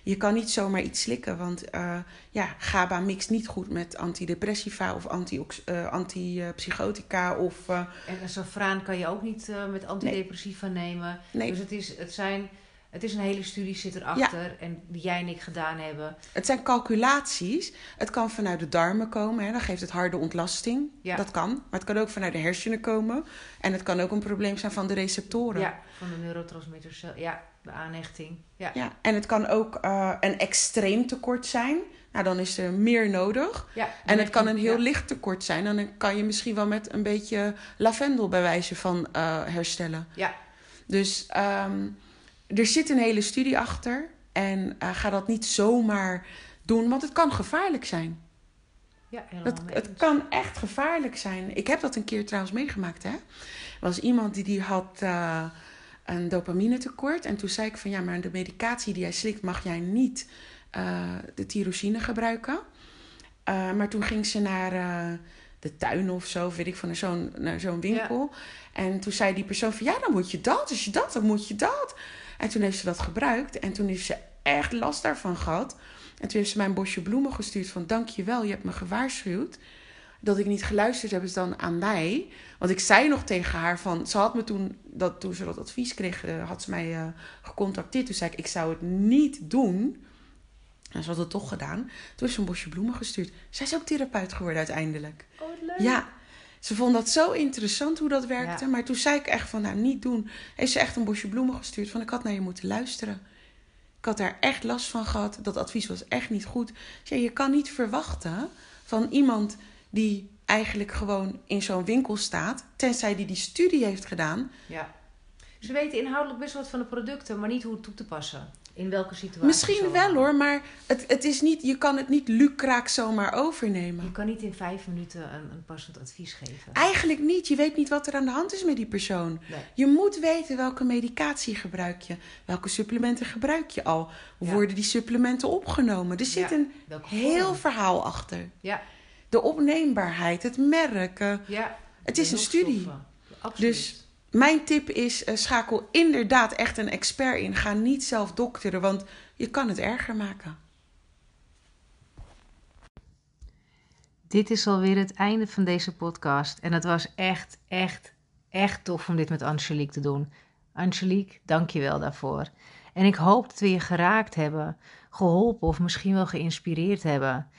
je kan niet zomaar iets slikken, want uh, ja, GABA mixt niet goed met antidepressiva of anti, uh, antipsychotica. Of, uh, en safraan kan je ook niet met antidepressiva nee. nemen. Nee. Dus het, is, het, zijn, het is een hele studie zit erachter ja. en die jij en ik gedaan hebben. Het zijn calculaties. Het kan vanuit de darmen komen, hè, dan geeft het harde ontlasting. Ja. Dat kan. Maar het kan ook vanuit de hersenen komen. En het kan ook een probleem zijn van de receptoren. Ja, van de neurotransmitters. Ja, de aanhechting. Ja. ja, en het kan ook uh, een extreem tekort zijn. Nou, dan is er meer nodig. Ja, en het kan een heel licht tekort zijn. Dan kan je misschien wel met een beetje lavendel bij wijze van uh, herstellen. Ja. Dus um, er zit een hele studie achter. En uh, ga dat niet zomaar doen, want het kan gevaarlijk zijn. Ja, het, het kan echt gevaarlijk zijn. Ik heb dat een keer trouwens meegemaakt. Hè? Er was iemand die, die had een dopamine tekort. En toen zei ik van ja, maar de medicatie die jij slikt, mag jij niet uh, de tyrosine gebruiken. Uh, maar toen ging ze naar uh, de tuin of zo, weet ik van zo'n zo'n winkel. Ja. En toen zei die persoon van ja, dan moet je dat. Als je dat, dan moet je dat. En toen heeft ze dat gebruikt. En toen heeft ze echt last daarvan gehad. En toen heeft ze mij een bosje bloemen gestuurd van dankjewel, je hebt me gewaarschuwd dat ik niet geluisterd heb, is dan aan mij. Want ik zei nog tegen haar van... Ze had me toen, dat, toen ze dat advies kreeg, uh, had ze mij uh, gecontacteerd. Toen zei ik, ik zou het niet doen. En ze had het toch gedaan. Toen heeft ze een bosje bloemen gestuurd. Zij is ook therapeut geworden uiteindelijk. Oh, leuk. Ja, ze vond dat zo interessant hoe dat werkte. Ja. Maar toen zei ik echt van, nou, niet doen. Heeft ze echt een bosje bloemen gestuurd. Van, ik had naar je moeten luisteren. Ik had daar echt last van gehad. Dat advies was echt niet goed. Dus ja, je kan niet verwachten van iemand die eigenlijk gewoon in zo'n winkel staat, tenzij die die studie heeft gedaan. Ja. Ze weten inhoudelijk best wat van de producten, maar niet hoe het toe te passen. In welke situatie? Misschien wel hoor, maar het, het is niet, je kan het niet lukraak zomaar overnemen. Je kan niet in vijf minuten een, een passend advies geven. Eigenlijk niet. Je weet niet wat er aan de hand is met die persoon. Nee. Je moet weten welke medicatie gebruik je. Welke supplementen gebruik je al. Ja. worden die supplementen opgenomen? Er zit ja. een heel verhaal achter. Ja de opneembaarheid, het merken. Ja, het is een studie. Absoluut. Dus mijn tip is: uh, schakel inderdaad echt een expert in. Ga niet zelf dokteren, want je kan het erger maken. Dit is alweer het einde van deze podcast. En het was echt, echt, echt tof om dit met Angelique te doen. Angelique, dank je wel daarvoor. En ik hoop dat we je geraakt hebben, geholpen of misschien wel geïnspireerd hebben.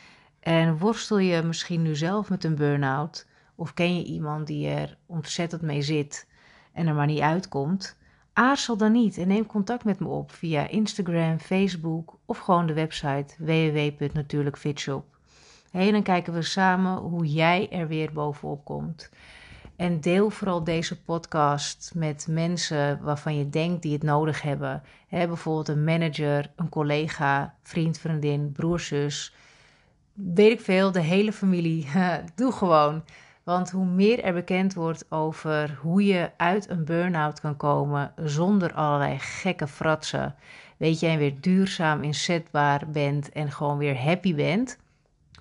En worstel je misschien nu zelf met een burn-out? Of ken je iemand die er ontzettend mee zit en er maar niet uitkomt? Aarzel dan niet en neem contact met me op via Instagram, Facebook of gewoon de website www.natuurlijkfitshop. Hey, dan kijken we samen hoe jij er weer bovenop komt. En deel vooral deze podcast met mensen waarvan je denkt die het nodig hebben. bijvoorbeeld een manager, een collega, vriend, vriendin, broer, zus weet ik veel, de hele familie. Doe gewoon. Want hoe meer er bekend wordt over hoe je uit een burn-out kan komen zonder allerlei gekke fratsen, weet jij weer duurzaam inzetbaar bent en gewoon weer happy bent,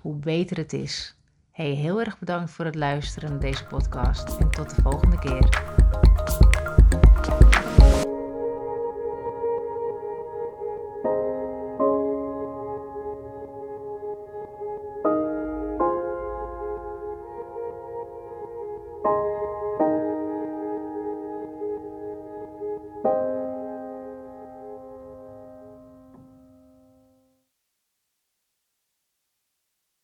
hoe beter het is. Hey, heel erg bedankt voor het luisteren naar deze podcast en tot de volgende keer.